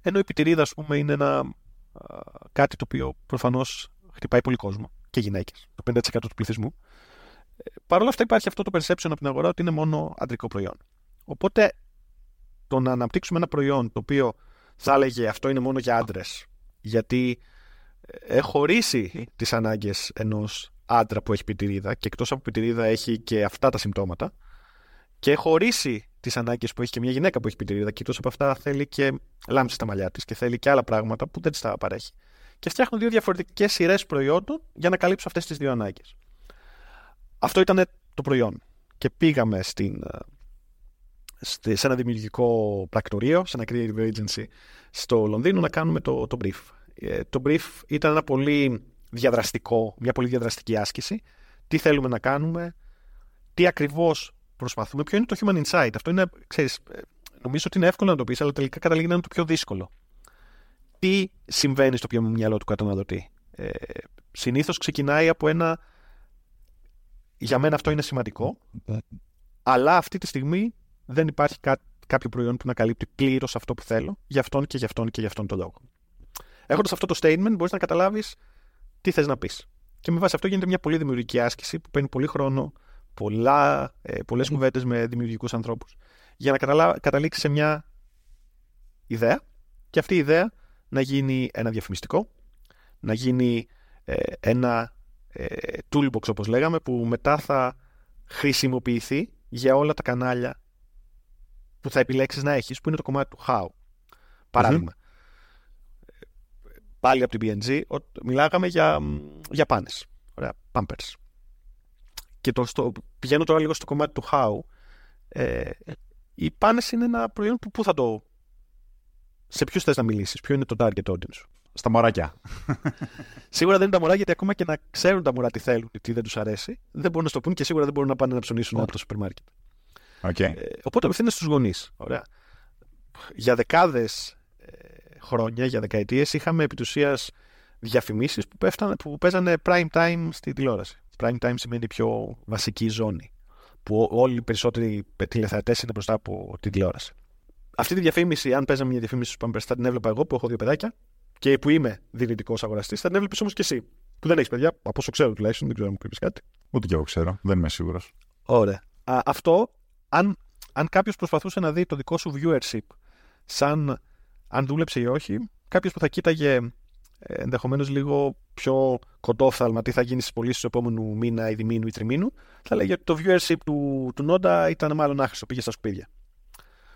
[SPEAKER 2] ενώ η πιτηρίδα, ας πούμε, είναι ένα κάτι το οποίο προφανώς χτυπάει πολύ κόσμο και γυναίκες, το 50% του πληθυσμού. Ε, Παρ' όλα αυτά υπάρχει αυτό το perception από την αγορά ότι είναι μόνο αντρικό προϊόν. Οπότε το να αναπτύξουμε ένα προϊόν το οποίο θα έλεγε αυτό είναι μόνο για άντρες, γιατί έχω ορίσει τις ανάγκες ενός άντρα που έχει πιτηρίδα και εκτός από πιτηρίδα έχει και αυτά τα συμπτώματα και έχω ορίσει τις ανάγκες που έχει και μια γυναίκα που έχει πιτηρίδα και εκτός από αυτά θέλει και λάμψη στα μαλλιά της και θέλει και άλλα πράγματα που δεν της τα παρέχει. Και φτιάχνω δύο διαφορετικές σειρές προϊόντων για να καλύψω αυτές τις δύο ανάγκες. Αυτό ήταν το προϊόν. Και πήγαμε στην, ε, σε ένα δημιουργικό πρακτορείο, σε ένα creative agency στο Λονδίνο να κάνουμε το, το brief. Ε, το brief ήταν ένα πολύ διαδραστικό, μια πολύ διαδραστική άσκηση. Τι θέλουμε να κάνουμε, τι ακριβώς προσπαθούμε. Ποιο είναι το human insight. Αυτό είναι, ξέρεις, νομίζω ότι είναι εύκολο να το πεις, αλλά τελικά καταλήγει να είναι το πιο δύσκολο. Τι συμβαίνει στο πιο μυαλό του καταναλωτή. Ε, Συνήθως ξεκινάει από ένα. Για μένα αυτό είναι σημαντικό, αλλά αυτή τη στιγμή δεν υπάρχει κά- κάποιο προϊόν που να καλύπτει πλήρως αυτό που θέλω, για αυτόν και για αυτόν και για αυτόν τον λόγο. Έχοντας αυτό το statement, μπορείς να καταλάβεις τι θες να πεις. Και με βάση αυτό γίνεται μια πολύ δημιουργική άσκηση που παίρνει πολύ χρόνο, πολλά, ε, πολλές κουβέντες με δημιουργικούς ανθρώπους για να καταλά, καταλήξεις σε μια ιδέα και αυτή η ιδέα να γίνει ένα διαφημιστικό, να γίνει ε, ένα ε, toolbox όπως λέγαμε που μετά θα χρησιμοποιηθεί για όλα τα κανάλια που θα επιλέξεις να έχεις που είναι το κομμάτι του how. παραδειγμα Πάλι από την BNG μιλάγαμε για, για πάνες. Ωραία, pampers. Και το, στο, πηγαίνω τώρα λίγο στο κομμάτι του how. Ε, οι πάνες είναι ένα προϊόν που πού θα το... Σε ποιους θες να μιλήσεις, ποιο είναι το target audience σου;
[SPEAKER 1] Στα μωράκια.
[SPEAKER 2] Σίγουρα δεν είναι τα μωρά γιατί ακόμα και να ξέρουν τα μωρά τι θέλουν, τι δεν τους αρέσει, δεν μπορούν να στο πούν και σίγουρα δεν μπορούν να πάνε να ψωνίσουν από το σούπερ μάρκετ.
[SPEAKER 1] Okay.
[SPEAKER 2] Ε, οπότε απευθύνεται στους γονείς. Για δεκάδες ε, χρόνια, για δεκαετίες, είχαμε επί διαφημίσεις που, που παίζανε prime time στη τηλεόραση. Prime time σημαίνει πιο βασική ζώνη. Που όλοι οι περισσότεροι τηλεθεατές είναι μπροστά από την τηλεόραση. Αυτή τη διαφήμιση, αν παίζαμε μια διαφήμιση στου Pampers, θα την έβλεπα εγώ που έχω δύο παιδάκια και που είμαι δυνητικό αγοραστής, θα την έβλεπες όμως και εσύ. Που δεν έχεις παιδιά, από όσο ξέρω τουλάχιστον, δεν ξέρω αν μου πει κάτι.
[SPEAKER 1] Ούτε και εγώ ξέρω, δεν είμαι σίγουρος.
[SPEAKER 2] Ωραία. Α, αυτό, αν, αν κάποιος προσπαθούσε να δει το δικό σου viewership σαν αν δούλεψε ή όχι, κάποιος που θα κοίταγε ε, ενδεχομένως λίγο πιο κοντόφθαλμα τι θα γίνει στις πωλήσεις του επόμενου μήνα ή διμήνου ή τριμήνου, θα λέγει ότι το viewership του, του Νόντα ήταν μάλλον άχρηστο, πήγε στα σκουπίδια.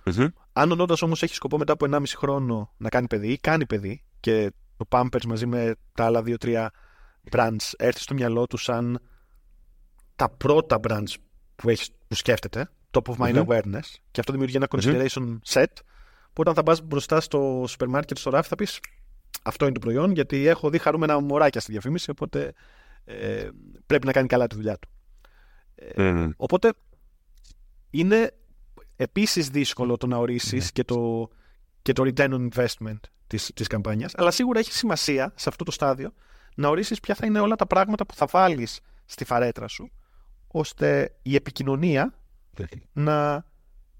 [SPEAKER 2] Mm-hmm. Αν ο Νόντας όμως έχει σκοπό μετά από 1,5 χρόνο να κάνει παιδί ή κάνει παιδί και το Pampers μαζί με τα άλλα 2-3 brands έρθει στο μυαλό του σαν τα πρώτα brands που, έχεις, που σκέφτεται, top of mind mm-hmm. awareness, και αυτό δημιουργεί ένα consideration mm-hmm. set, που όταν θα πας μπροστά στο σούπερ μάρκετ, στο ράφι, θα πεις αυτό είναι το προϊόν, γιατί έχω δει χαρούμενα μωράκια στη διαφήμιση, οπότε ε, πρέπει να κάνει καλά τη δουλειά του. Ε, οπότε είναι επίσης δύσκολο το να ορισεις και, το, και το return on investment της, της καμπάνιας, αλλά σίγουρα έχει σημασία σε αυτό το στάδιο να ορίσεις ποια θα είναι όλα τα πράγματα που θα βάλεις στη φαρέτρα σου, ώστε η επικοινωνία να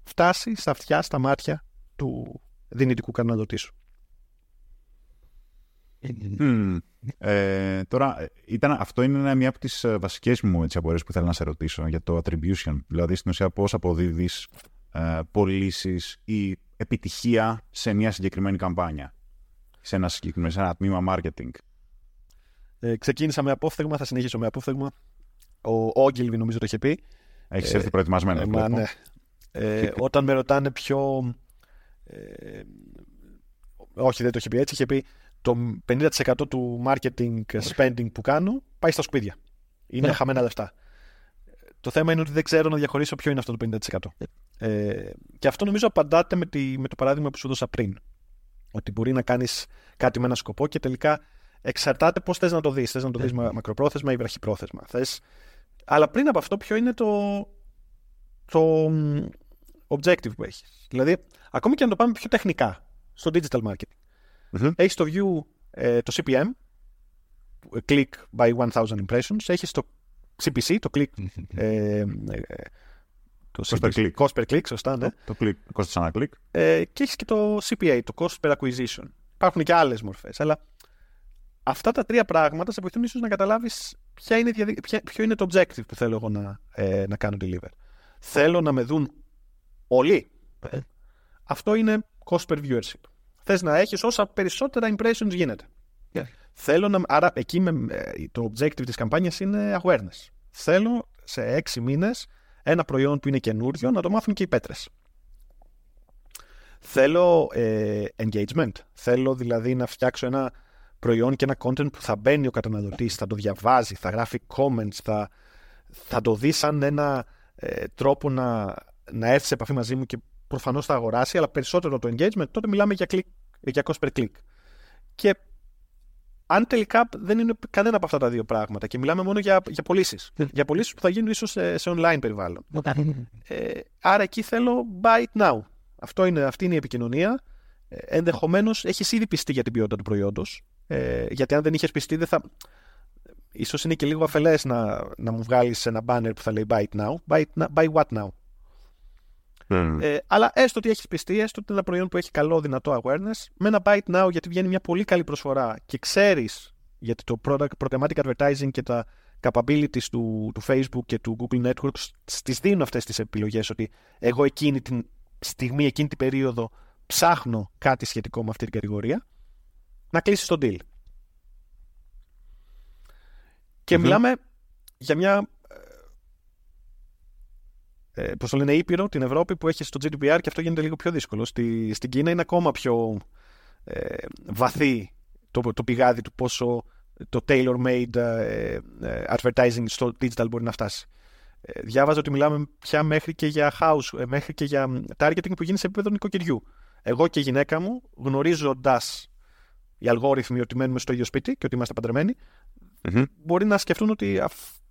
[SPEAKER 2] φτάσει στα αυτιά, στα μάτια του δυνητικού καταναλωτή σου.
[SPEAKER 1] Ε, τώρα, ήταν, αυτό είναι μια από τις ε, βασικές μου απορίες που ήθελα να σε ρωτήσω για το attribution. Δηλαδή, στην ουσία, πώς αποδίδεις ε, πωλήσεις ή επιτυχία σε μια συγκεκριμένη καμπάνια. Σε ένα συγκεκριμένο σε ένα τμήμα marketing;
[SPEAKER 2] Ε, ξεκίνησα με απόφθεγμα, θα συνεχίσω με απόφθεγμα. Ο Ogilvy νομίζω το είχε πει.
[SPEAKER 1] Έχεις έρθει προετοιμασμένο.
[SPEAKER 2] Ε, μα, ναι. ε, όταν με ρωτάνε πιο. Ε, όχι, δεν το είχε πει έτσι. Είχε πει το 50% του marketing spending που κάνω πάει στα σκουπίδια. Είναι ναι. χαμένα λεφτά. Το θέμα είναι ότι δεν ξέρω να διαχωρίσω ποιο είναι αυτό το 50%. Ε, και αυτό νομίζω απαντάται με, τη, με το παράδειγμα που σου έδωσα πριν. Ότι μπορεί να κάνεις κάτι με ένα σκοπό και τελικά εξαρτάται πώς θες να το δεις. Θες να το δεις ναι. μακροπρόθεσμα ή βραχυπρόθεσμα. Θες... Αλλά πριν από αυτό, ποιο είναι το, το objective που έχεις. Δηλαδή, ακόμη και να το πάμε πιο τεχνικά στο digital marketing. Mm-hmm. Έχεις το view ε, το CPM, click by 1000 impressions. Έχεις το CPC, το click. Ε, ε,
[SPEAKER 1] το cost per click.
[SPEAKER 2] Cost per click, σωστά, ναι.
[SPEAKER 1] Το, click, κόστος ανά click.
[SPEAKER 2] Ε, και έχεις και το CPA, το cost per acquisition. Υπάρχουν και άλλες μορφές. Αλλά αυτά τα τρία πράγματα σε βοηθούν ίσως να καταλάβεις ποιο είναι το objective που θέλω εγώ να, ε, να κάνω deliver. Θέλω να με δουν όλοι. Ε. Αυτό είναι cost per viewership. Θες να έχεις όσα περισσότερα impressions γίνεται. Yeah. Θέλω να. Άρα, εκεί με, ε, το objective της καμπάνιας είναι awareness. Θέλω σε έξι μήνες ένα προϊόν που είναι καινούριο να το μάθουν και οι πέτρες. Θέλω ε, engagement. Θέλω δηλαδή να φτιάξω ένα προϊόν και ένα content που θα μπαίνει ο καταναλωτής, θα το διαβάζει, θα γράφει comments, θα, θα το δει σαν ένα ε, τρόπο να, να έρθεις σε επαφή μαζί μου και προφανώς θα αγοράσει, αλλά περισσότερο το engagement, τότε μιλάμε για, click, για cost per click. Και αν τελικά δεν είναι κανένα από αυτά τα δύο πράγματα και μιλάμε μόνο για, για πωλήσεις. για πωλήσεις που θα γίνουν ίσως σε, σε online περιβάλλον. ε, άρα εκεί θέλω buy it now. Αυτό είναι, αυτή είναι η επικοινωνία. Ε, Ενδεχομένως έχεις ήδη πιστεί για την ποιότητα του προϊόντος. Ε, γιατί αν δεν είχες πιστεί, δεν θα. Ίσως είναι και λίγο αφελές να, να μου βγάλεις ένα banner που θα λέει buy it now. Buy, buy what now; Mm. Ε, αλλά έστω ότι έχεις πιστεί, έστω ότι είναι ένα προϊόν που έχει καλό δυνατό awareness, με ένα buy it now γιατί βγαίνει μια πολύ καλή προσφορά και ξέρεις γιατί το product, programmatic advertising και τα capabilities του, του Facebook και του Google Networks στις δίνουν αυτές τις επιλογές ότι εγώ εκείνη την στιγμή, εκείνη την περίοδο ψάχνω κάτι σχετικό με αυτή την κατηγορία να κλείσει τον deal. Και μιλάμε για μια ε, πώς το λένε, Ήπειρο, την Ευρώπη που έχει στο GDPR και αυτό γίνεται λίγο πιο δύσκολο. Στη, στην Κίνα είναι ακόμα πιο ε, βαθύ το, το πηγάδι του πόσο το tailor-made ε, ε, advertising στο digital μπορεί να φτάσει. Ε, διάβαζα ότι μιλάμε πια μέχρι και για house, μέχρι και για targeting που γίνει σε επίπεδο νοικοκυριού. Εγώ και η γυναίκα μου, γνωρίζοντας οι αλγόριθμοι ότι μένουμε στο ίδιο σπίτι και ότι είμαστε παντρεμένοι, mm-hmm. μπορεί να σκεφτούν ότι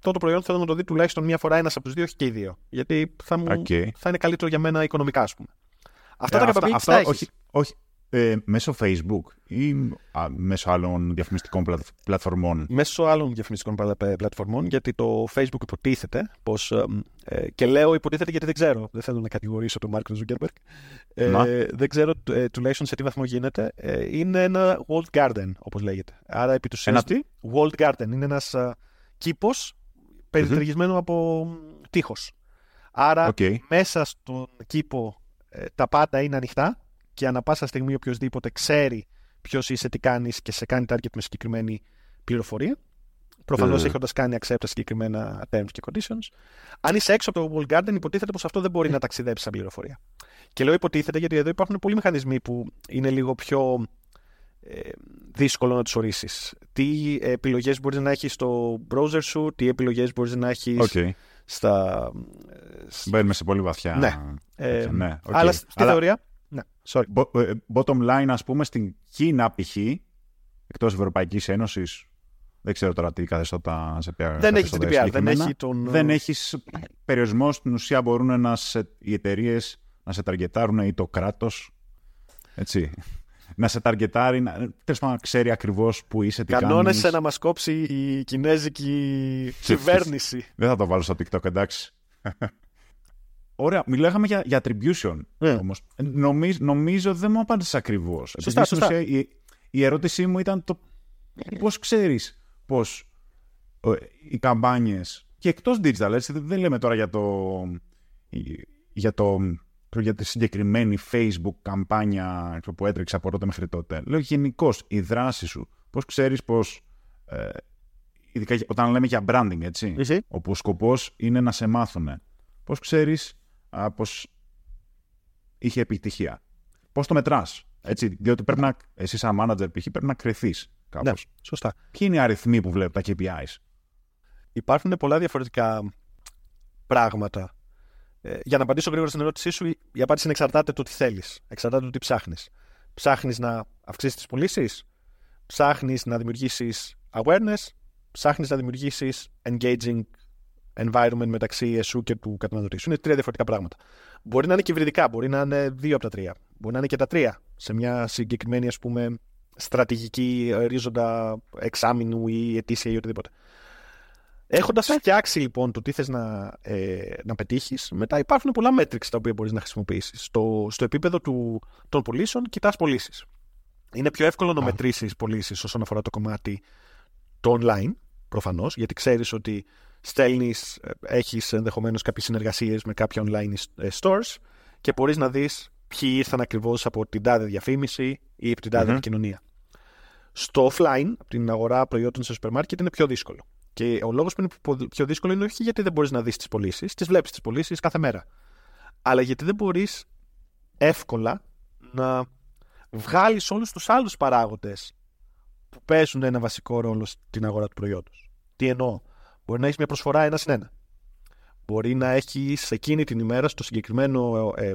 [SPEAKER 2] αυτό το προϊόν θέλω να το δει τουλάχιστον μία φορά ένας από τους δύο, όχι και οι δύο. Γιατί θα, μου, okay. θα είναι καλύτερο για μένα οικονομικά, ας πούμε. Αυτά ε, τα αυτά, αυτά, όχι, όχι, ε, μέσω Facebook ή α, μέσω άλλων διαφημιστικών πλατφορμών. Μέσω άλλων διαφημιστικών πλατφορμών, γιατί το Facebook υποτίθεται πως, ε, και λέω υποτίθεται γιατί δεν ξέρω, δεν θέλω να κατηγορήσω τον Μαρκ Ζούκερμπεργκ, ε, δεν ξέρω ε, τουλάχιστον σε τι βαθμό γίνεται, ε, είναι ένα walled garden όπως λέγεται. Άρα επί του ένα τι; Walled garden, είναι ένας uh, κήπος περιτριγυρισμένο mm-hmm. από τείχος. Άρα okay. μέσα στον κήπο τα πάντα είναι ανοιχτά και ανά πάσα στιγμή οποιοδήποτε ξέρει ποιος είσαι, τι κάνεις και σε κάνει target με συγκεκριμένη πληροφορία. Προφανώς mm. έχοντας κάνει accept συγκεκριμένα terms και conditions. Αν είσαι έξω από το Wall Garden, υποτίθεται πως αυτό δεν μπορεί να ταξιδέψει σαν πληροφορία. Και λέω υποτίθεται γιατί εδώ υπάρχουν πολλοί μηχανισμοί που είναι λίγο πιο ε, δύσκολο να τους ορίσεις. Τι επιλογές μπορείς να έχεις στο browser σου, τι επιλογές μπορείς να έχεις okay. στα. Ε, Μπαίνουμε σε πολύ βαθιά. Ναι. Ε, ναι okay. Αλλά στη Αλλά... θεωρία ναι, sorry. Ε, bottom line, ας πούμε, στην Κίνα π.χ., εκτός Ευρωπαϊκής Ένωσης, δεν ξέρω τώρα τι καθεστώτα σε ποια Δεν έχει GDPR, δεν έχει τον... Δεν έχεις περιορισμό, στην ουσία μπορούν να σε, οι εταιρείες να σε ταργετάρουν ή το κράτος, έτσι, να σε ταργετάρει, να, τέλος πάντων, να ξέρει ακριβώς που είσαι, τι Κανόνες κάνεις. να μας κόψει η κινέζικη κυβέρνηση. Δεν θα το βάλω στο TikTok, εντάξει. Ωραία, μιλάγαμε για, για attribution yeah. όμως. Νομίζω, νομίζω δεν μου απάντησες ακριβώς. Σωστά, σωστά. Η, η, ερώτησή μου ήταν το πώς ξέρεις πώς οι καμπάνιες και εκτός digital, έτσι, δεν λέμε τώρα για το, για το για τη συγκεκριμένη Facebook καμπάνια που έτρεξε από τότε μέχρι τότε. Λέω γενικώς η δράση σου. Πώς ξέρεις πώς ε, ειδικά όταν λέμε για branding, έτσι, όπου ο σκοπός είναι να σε μάθουν. Πώς ξέρεις πως είχε επιτυχία. Πώς το μετράς, έτσι, διότι πρέπει να, εσύ σαν manager π.χ. πρέπει να κρυθείς κάπως. Ναι, σωστά. Ποιοι είναι οι αριθμοί που βλέπει τα KPIs. Υπάρχουν πολλά διαφορετικά πράγματα. Ε, για να απαντήσω γρήγορα στην ερώτησή σου, η απάντηση είναι εξαρτάται το τι θέλεις. Εξαρτάται το τι ψάχνεις. Ψάχνεις να αυξήσεις τις πωλήσεις, ψάχνεις να δημιουργήσεις awareness, ψάχνεις να δημιουργήσεις engaging environment μεταξύ εσού και του καταναλωτή σου. Είναι τρία διαφορετικά πράγματα. Μπορεί να είναι και υβριδικά, μπορεί να είναι δύο από τα τρία. Μπορεί να είναι και τα τρία σε μια συγκεκριμένη ας πούμε, στρατηγική ρίζοντα εξάμεινου ή ετήσια ή οτιδήποτε. Έχοντας φτιάξει λοιπόν το τι θες να, ε, να πετύχεις, μετά υπάρχουν πολλά metrics τα οποία μπορείς να χρησιμοποιήσεις. Στο, στο επίπεδο του, των πωλήσεων, κοιτάς πωλήσεις. Είναι πιο εύκολο να μετρήσεις πωλήσεις όσον αφορά το κομμάτι το online, προφανώς, γιατί ξέρεις ότι στέλνεις, ε, έχεις ενδεχομένως κάποιες συνεργασίες με κάποια online ε, stores και μπορείς να δεις ποιοι ήρθαν ακριβώς από την τάδε διαφήμιση ή από την τάδε mm-hmm. επικοινωνία. Στο offline, από την αγορά προϊόντων σε σούπερ μάρκετ, είναι πιο δύσκολο. Και ο λόγος που είναι πιο δύσκολο είναι όχι γιατί δεν μπορείς να δεις τις πωλήσεις, τις βλέπεις τις πωλήσεις κάθε μέρα. Αλλά γιατί δεν μπορείς εύκολα να βγάλεις όλους τους άλλους παράγοντες που παίζουν ένα βασικό ρόλο στην αγορά του προϊόντος. Τι εννοώ; Μπορεί να έχεις μια προσφορά ένα συν ένα. Μπορεί να έχεις εκείνη την ημέρα στο συγκεκριμένο ε,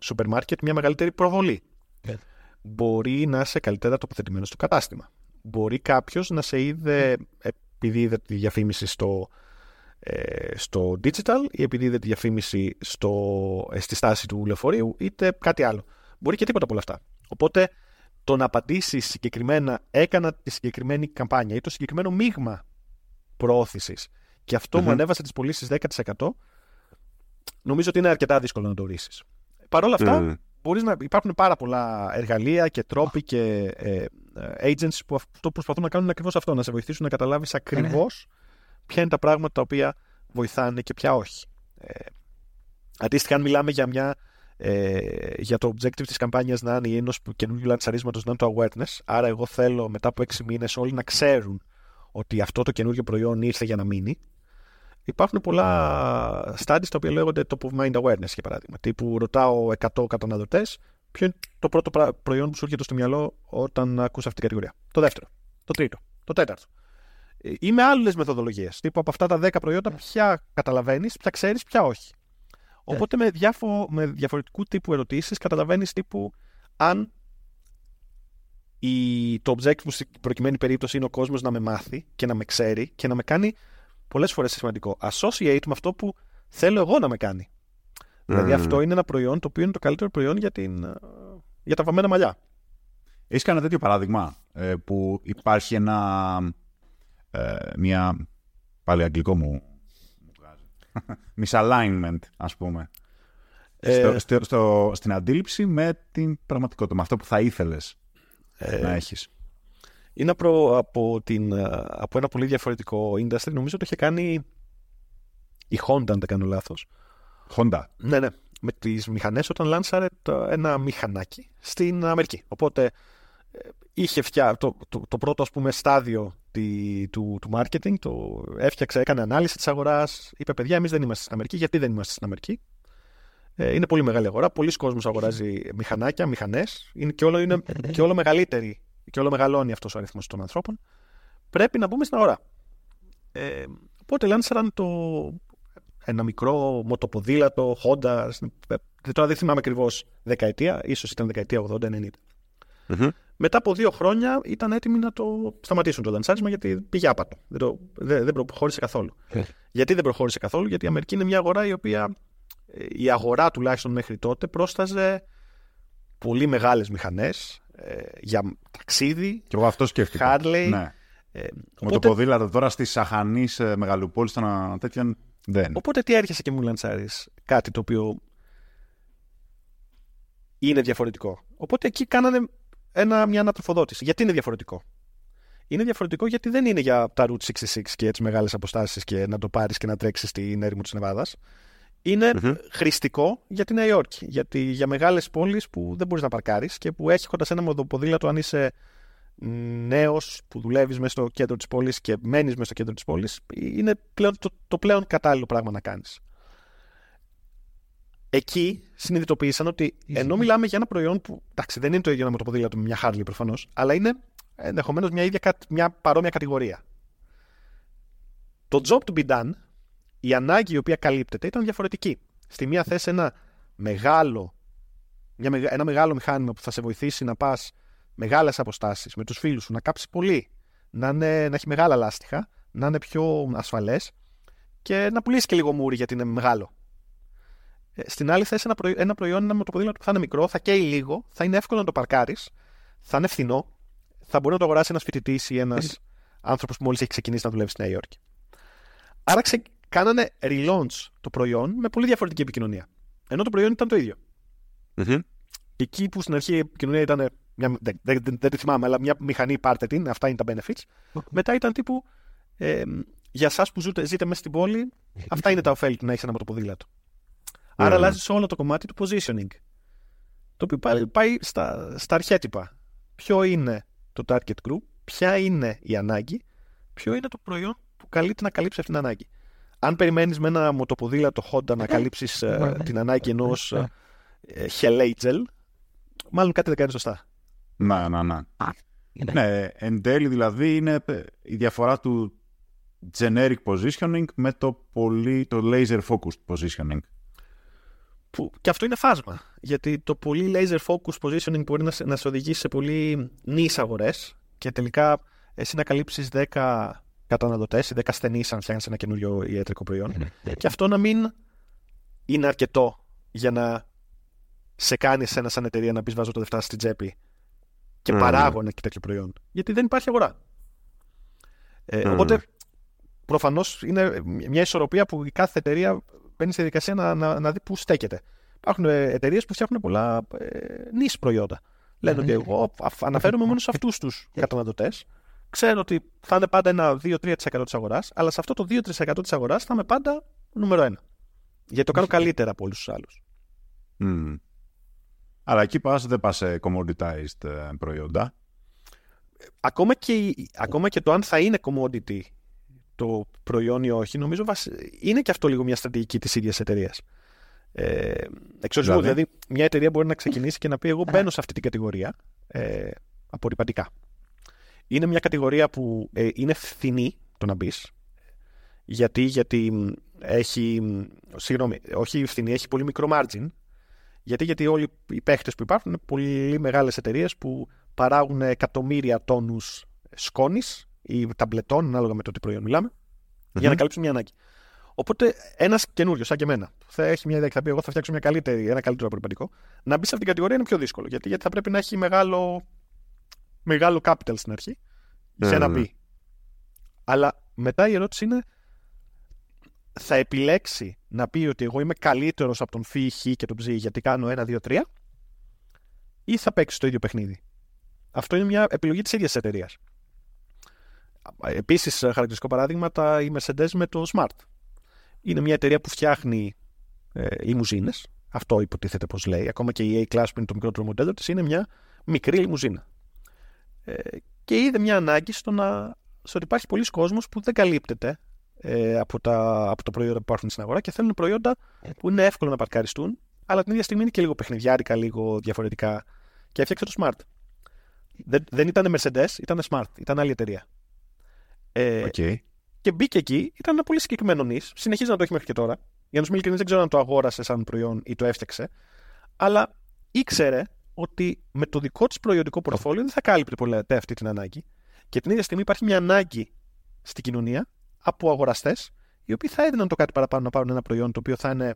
[SPEAKER 2] σούπερ μάρκετ μια μεγαλύτερη προβολή. Yeah. Μπορεί να είσαι καλύτερα τοποθετημένος στο κατάστημα. Μπορεί κάποιος να σε είδε, επειδή είδε τη διαφήμιση στο, ε, στο digital ή επειδή είδε τη διαφήμιση στο, ε, στη στάση του λεωφορείου είτε κάτι άλλο. Μπορεί και τίποτα από όλα αυτά. Οπότε το να απαντήσει συγκεκριμένα έκανα τη συγκεκριμένη καμπάνια ή το συγκεκριμένο μείγμα προώθησης και αυτο μου ανέβασε τις πωλήσεις 10%, νομίζω ότι είναι αρκετά δύσκολο να το ορίσεις. Παρ' όλα αυτά, mm. μπορείς να, υπάρχουν πάρα πολλά εργαλεία και τρόποι και ε, ε, agencies που αυτό προσπαθούν να κάνουν ακριβώς αυτό, να σε βοηθήσουν να καταλάβεις ακριβώς ποια είναι τα πράγματα τα οποία βοηθάνε και ποια όχι. Ε, αντίστοιχα, αν μιλάμε για, μια, ε, για το objective της καμπάνιας να είναι ή ενός καινούργιου λαντσαρίσματος να είναι το awareness, άρα εγώ θέλω μετά από έξι μήνες όλοι να ξέρουν ότι αυτό το καινούργιο προϊόν ήρθε για να μείνει, υπάρχουν πολλά studies τα οποία λέγονται top of mind awareness, για παράδειγμα. Τύπου ρωτάω 100 καταναλωτές ποιο είναι το πρώτο προϊόν που σου έρχεται στο μυαλό όταν ακούς αυτή την κατηγορία; Το δεύτερο, το τρίτο, το τέταρτο. Ή με άλλες μεθοδολογίες. Τύπου από αυτά τα 10 προϊόντα, ποια καταλαβαίνεις, ποια ξέρεις, ποια όχι. Ναι. Οπότε με, διάφο, με διαφορετικού τύπου ερωτήσεις καταλαβαίνεις τύπου αν η, το objective μου στην προκειμένη περίπτωση είναι ο κόσμος να με μάθει και να με ξέρει και να με κάνει πολλές φορές σημαντικό. Associate με αυτό που θέλω εγώ να με κάνει. Δηλαδή αυτό είναι ένα προϊόν το οποίο είναι το καλύτερο προϊόν για, την, ε, για τα βαμμένα μαλλιά.
[SPEAKER 1] Έχεις κανένα τέτοιο παράδειγμα ε, που υπάρχει ένα. Ε, μια. Πάλι αγγλικό μου. Misalignment, ας πούμε. Ε, στο, στο, στην αντίληψη με την πραγματικότητα, με αυτό που θα ήθελες να έχεις.
[SPEAKER 2] Είναι από, από, την, από ένα πολύ διαφορετικό industry. Νομίζω το είχε κάνει η Honda, αν δεν κάνω λάθος.
[SPEAKER 1] Honda.
[SPEAKER 2] Ναι, ναι. Με τις μηχανές όταν λάνσαρε ένα μηχανάκι στην Αμερική. Οπότε ε, είχε φτιά, το, το, το, πρώτο ας πούμε στάδιο τη, του, του marketing, το έφτιαξε, έκανε ανάλυση της αγοράς, είπε παιδιά εμείς δεν είμαστε στην Αμερική, γιατί δεν είμαστε στην Αμερική; Ε, είναι πολύ μεγάλη αγορά, πολλοί κόσμος αγοράζει μηχανάκια, μηχανές, είναι και όλο, είναι και όλο μεγαλύτερη και όλο μεγαλώνει αυτός ο αριθμός των ανθρώπων. Πρέπει να μπούμε στην αγορά. Ε, οπότε λάνσαραν το, ένα μικρό μοτοποδήλατο, Honda, τώρα δεν θυμάμαι ακριβώς δεκαετία, ίσως ήταν δεκαετία 80-90. Mm-hmm. Μετά από δύο χρόνια ήταν έτοιμοι να το σταματήσουν το λανσάρισμα γιατί πήγε άπατο. Δεν, το, δεν, δεν προχώρησε καθόλου. Ε. Γιατί δεν προχώρησε καθόλου, Γιατί η Αμερική είναι μια αγορά η οποία η αγορά τουλάχιστον μέχρι τότε πρόσταζε πολύ μεγάλες μηχανές ε, για ταξίδι.
[SPEAKER 1] Και εγώ αυτό σκέφτηκα.
[SPEAKER 2] Harley. Ναι.
[SPEAKER 1] Ε, οπότε... το ποδήλατο τώρα στη Σαχανής σε Μεγαλούπολη, ήταν τέτοια δεν.
[SPEAKER 2] Οπότε τι έρχεσαι και μου λαντσάρει κάτι το οποίο είναι διαφορετικό. Οπότε εκεί κάνανε ένα, μια ανατροφοδότηση. Γιατί είναι διαφορετικό; Είναι διαφορετικό γιατί δεν είναι για τα Route 66 και έτσι μεγάλες αποστάσεις και να το πάρεις και να τρέξεις στην έρημο της Νεβάδας. Είναι mm-hmm. χρηστικό για τη Νέα Υόρκη. Γιατί για μεγάλες πόλεις που δεν μπορείς να παρκάρεις και που έχοντα ένα μοδοποδήλατο, αν είσαι νέος που δουλεύεις μέσα στο κέντρο της πόλης και μένεις μέσα στο κέντρο της πόλης, είναι πλέον το, το πλέον κατάλληλο πράγμα να κάνεις. Εκεί συνειδητοποίησαν ότι ενώ μιλάμε για ένα προϊόν που εντάξει, δεν είναι το ίδιο με το ποδήλατο με μια Harley προφανώς, αλλά είναι ενδεχομένως μια, ίδια, μια παρόμοια κατηγορία. Το job to be done, η ανάγκη η οποία καλύπτεται ήταν διαφορετική. Στη μία θέση ένα μεγάλο, μια, ένα μεγάλο μηχάνημα που θα σε βοηθήσει να πας μεγάλες αποστάσεις με τους φίλους σου, να κάψεις πολύ, να, είναι, να έχει μεγάλα λάστιχα, να είναι πιο ασφαλές και να πουλήσεις και λίγο μούρι γιατί είναι μεγάλο. Ε, στην άλλη θέση, ένα, προϊόν, ένα προϊόν με το ποδήλατο που θα είναι μικρό, θα καίει λίγο, θα είναι εύκολο να το παρκάρεις, θα είναι φθηνό, θα μπορεί να το αγοράσει ένας φοιτητής ή ένας άνθρωπος που μόλις έχει ξεκινήσει να δουλεύει στη Νέα Υόρκη. Άρα ξε... κάνανε relaunch το προϊόν με πολύ διαφορετική επικοινωνία. Ενώ το προϊόν ήταν το ίδιο. Mm-hmm. Εκεί που στην αρχή η επικοινωνία ήταν μια, δεν, δεν, δεν, τη θυμάμαι, αλλά μια μηχανή πάρτε την, αυτά είναι τα benefits. Μετά ήταν τύπου ε, για εσάς που ζείτε, ζείτε μέσα στην πόλη, αυτά είναι τα ωφέλη του να έχεις ένα μοτοποδήλατο. Άρα ναι. αλλάζεις όλο το κομμάτι του positioning. Το οποίο πάει, πάει στα, στα αρχέτυπα. Ποιο είναι το target group, ποια είναι η ανάγκη, ποιο είναι το προϊόν που καλείται να καλύψει αυτή την ανάγκη. Αν περιμένεις με ένα μοτοποδήλατο Honda να καλύψεις ε, την ανάγκη ενός ε, Hellagel, μάλλον κάτι δεν κάνει σωστά.
[SPEAKER 1] Ναι, ναι, ναι. ναι, εν τέλει δηλαδή είναι η διαφορά του generic positioning με το, πολύ, το laser focused positioning.
[SPEAKER 2] Που, και αυτό είναι φάσμα. Γιατί το πολύ laser focused positioning μπορεί να, να σε οδηγήσει σε πολύ νης αγορές και τελικά εσύ να καλύψεις 10 καταναλωτές, οι 10 ασθενείς, αν φτιάχνεις ένα καινούριο ιατρικό προϊόν. και αυτό να μην είναι αρκετό για να σε κάνει ένα σαν εταιρεία να πεις βάζω το δευτέρα στην τσέπη και mm. παράγω ένα τέτοιο προϊόν. Γιατί δεν υπάρχει αγορά. Ε, Οπότε προφανώς είναι μια ισορροπία που η κάθε εταιρεία μπαίνει στη διαδικασία να, να, να δει πού στέκεται. Υπάρχουν εταιρείες που φτιάχνουν πολλά ε, νης προϊόντα. Λένε ότι εγώ αναφέρομαι μόνο σε αυτούς τους καταναλωτές. Ξέρω ότι θα είναι πάντα ένα 2-3% της αγοράς, αλλά σε αυτό το 2-3% της αγοράς θα είμαι πάντα νούμερο 1. Γιατί το κάνω καλύτερα από όλους τους άλλους.
[SPEAKER 1] Mm. Αλλά εκεί πας, δεν πας σε commoditized ε, προϊόντα.
[SPEAKER 2] Ακόμα και, ακόμα και το αν θα είναι commodity το προϊόν ή όχι, νομίζω είναι και αυτό λίγο μια στρατηγική της ίδιας εταιρείας. Ε, εξορισμού, δηλαδή; δηλαδή μια εταιρεία μπορεί να ξεκινήσει και να πει εγώ μπαίνω σε αυτή την κατηγορία ε, απορριπαντικά. Είναι μια κατηγορία που ε, είναι φθηνή το να μπεις. Γιατί, γιατί έχει, συγγνώμη, όχι φθηνή, έχει πολύ μικρό margin γιατί, γιατί όλοι οι παίχτες που υπάρχουν είναι πολύ μεγάλες εταιρείες που παράγουν εκατομμύρια τόνους σκόνης ή ταμπλετών, ανάλογα με το τι προϊόν για να καλύψουν μια ανάγκη. Οπότε ένας καινούριο, σαν και εμένα, που θα έχει μια ιδέα και θα πει: Εγώ θα φτιάξω μια καλύτερη, ένα καλύτερο απορριπαντικό, να μπει σε αυτήν την κατηγορία είναι πιο δύσκολο. Γιατί, γιατί θα πρέπει να έχει μεγάλο, μεγάλο capital στην αρχή για να μπει. Αλλά μετά η ερώτηση είναι θα επιλέξει να πει ότι εγώ είμαι καλύτερος από τον Φι, Χ και τον Ψ γιατί κάνω 1, 2, 3 ή θα παίξει το ίδιο παιχνίδι. Αυτό είναι μια επιλογή της ίδιας εταιρείας. Επίσης, χαρακτηριστικό παράδειγμα, τα η Mercedes με το Smart. Είναι μια εταιρεία που φτιάχνει ε, λιμουζίνες. Αυτό υποτίθεται πως λέει. Ακόμα και η A-Class που είναι το μικρότερο μοντέλο της είναι μια μικρή λιμουζίνα. Ε, και είδε μια ανάγκη στο, να, στο ότι υπάρχει πολλοί κόσμος που δεν καλύπτεται ε, από, τα, από τα προϊόντα που υπάρχουν στην αγορά και θέλουν προϊόντα που είναι εύκολο να παρκαριστούν, αλλά την ίδια στιγμή είναι και λίγο παιχνιδιάρικα, λίγο διαφορετικά. Και έφτιαξε το Smart. Δεν, δεν ήταν Mercedes, ήταν Smart, ήταν άλλη εταιρεία.
[SPEAKER 1] Ε, okay.
[SPEAKER 2] Και μπήκε εκεί, ήταν ένα πολύ συγκεκριμένο νης. Συνεχίζει να το έχει μέχρι και τώρα. Για να σου μιλήσει, δεν ξέρω αν το αγόρασε σαν προϊόν ή το έφτιαξε. Αλλά ήξερε ότι με το δικό της προϊόντικό πορτοφόλιο δεν θα κάλυπτε πολύ αυτή την ανάγκη. Και την ίδια στιγμή υπάρχει μια ανάγκη στην κοινωνία από αγοραστές, οι οποίοι θα έδιναν το κάτι παραπάνω να πάρουν ένα προϊόν το οποίο θα είναι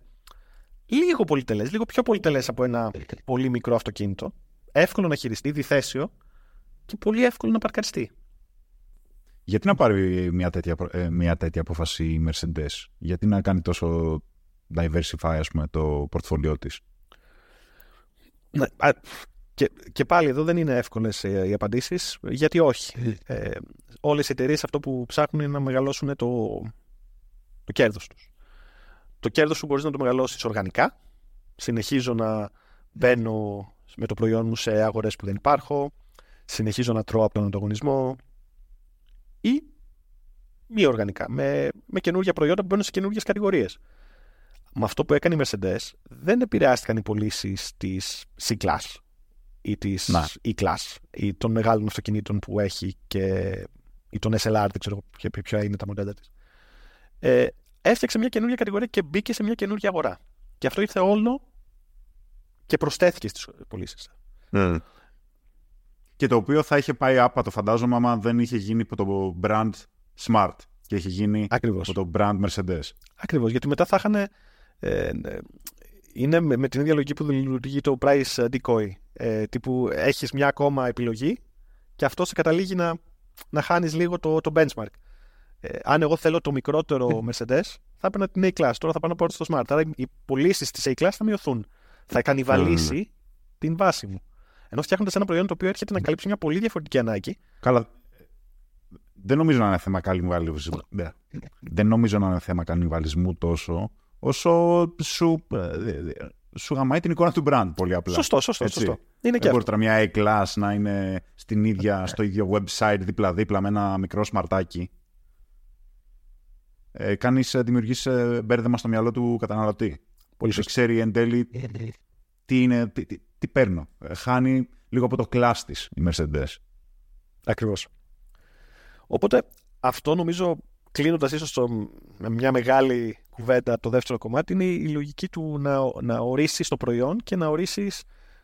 [SPEAKER 2] λίγο πολυτελές, λίγο πιο πολυτελές από ένα πολύ μικρό αυτοκίνητο, εύκολο να χειριστεί, διθέσιο και πολύ εύκολο να παρκαριστεί.
[SPEAKER 1] Γιατί να πάρει μια τέτοια, ε, μια τέτοια απόφαση η Mercedes, γιατί να κάνει τόσο diversify ας πούμε, το πορτφολιό της;
[SPEAKER 2] Ναι, και, και πάλι εδώ δεν είναι εύκολες οι απαντήσεις, γιατί όχι. Ε, Όλες οι εταιρείες αυτό που ψάχνουν είναι να μεγαλώσουν το, το κέρδος τους. Το κέρδος σου μπορείς να το μεγαλώσεις οργανικά. Συνεχίζω να μπαίνω με το προϊόν μου σε αγορέ που δεν υπάρχω. Συνεχίζω να τρώω από τον ανταγωνισμό. Ή μη οργανικά, με, με καινούργια προϊόντα που μπαίνουν σε καινούργιες κατηγορίες. Με αυτό που έκανε η Mercedes δεν επηρεάστηκαν οι πωλήσεις της C-Class ή τη E-Class ή των μεγάλων αυτοκινήτων που έχει και, ή των SLR, δεν ξέρω ποια είναι τα μοντέλα της. Ε, έφτιαξε μια καινούργια κατηγορία και μπήκε σε μια καινούργια αγορά. Και αυτό ήρθε όλο και προσθέθηκε στις πωλήσεις.
[SPEAKER 1] Mm. Και το οποίο θα είχε πάει άπατο, φαντάζομαι, άμα δεν είχε γίνει από το brand Smart και είχε γίνει
[SPEAKER 2] Ακριβώς.
[SPEAKER 1] από το brand Mercedes.
[SPEAKER 2] Ακριβώς. Γιατί μετά θα είχαν. Ε, ε, είναι με, με, την ίδια λογική που λειτουργεί το price decoy. Ε, τύπου έχεις μια ακόμα επιλογή και αυτό σε καταλήγει να, να χάνεις λίγο το, το benchmark. Ε, αν εγώ θέλω το μικρότερο Mercedes, θα έπαιρνα την A-Class. Τώρα θα πάω να πάρω στο Smart. Άρα οι πωλήσεις της A-Class θα μειωθούν. Θα κανιβαλίσει την βάση μου. Ενώ φτιάχνοντας ένα προϊόν το οποίο έρχεται να καλύψει μια πολύ διαφορετική ανάγκη.
[SPEAKER 1] Καλά. Δεν νομίζω να είναι θέμα κανιβαλισμού. Ναι. Δεν νομίζω να είναι θέμα κανιβαλισμού τόσο όσο σου ε, σου γαμάει την εικόνα του brand πολύ απλά.
[SPEAKER 2] Σωστό, σωστό. σωστό.
[SPEAKER 1] Είναι Δεν μπορεί τώρα μια A-Class να είναι στην ίδια, στο ίδιο website δίπλα-δίπλα με ένα μικρό σμαρτάκι. Ε, κάνεις, ε, δημιουργείς ε, μπέρδεμα στο μυαλό του καταναλωτή. Πολύ σωστό. ξέρει εν τέλει τι, είναι, τι, τι, τι παίρνω. Ε, χάνει λίγο από το class της η Mercedes.
[SPEAKER 2] Ακριβώς. Οπότε αυτό νομίζω κλείνοντας ίσως με μια μεγάλη κουβέντα το δεύτερο κομμάτι είναι η λογική του να, να ορίσεις το προϊόν και να ορίσεις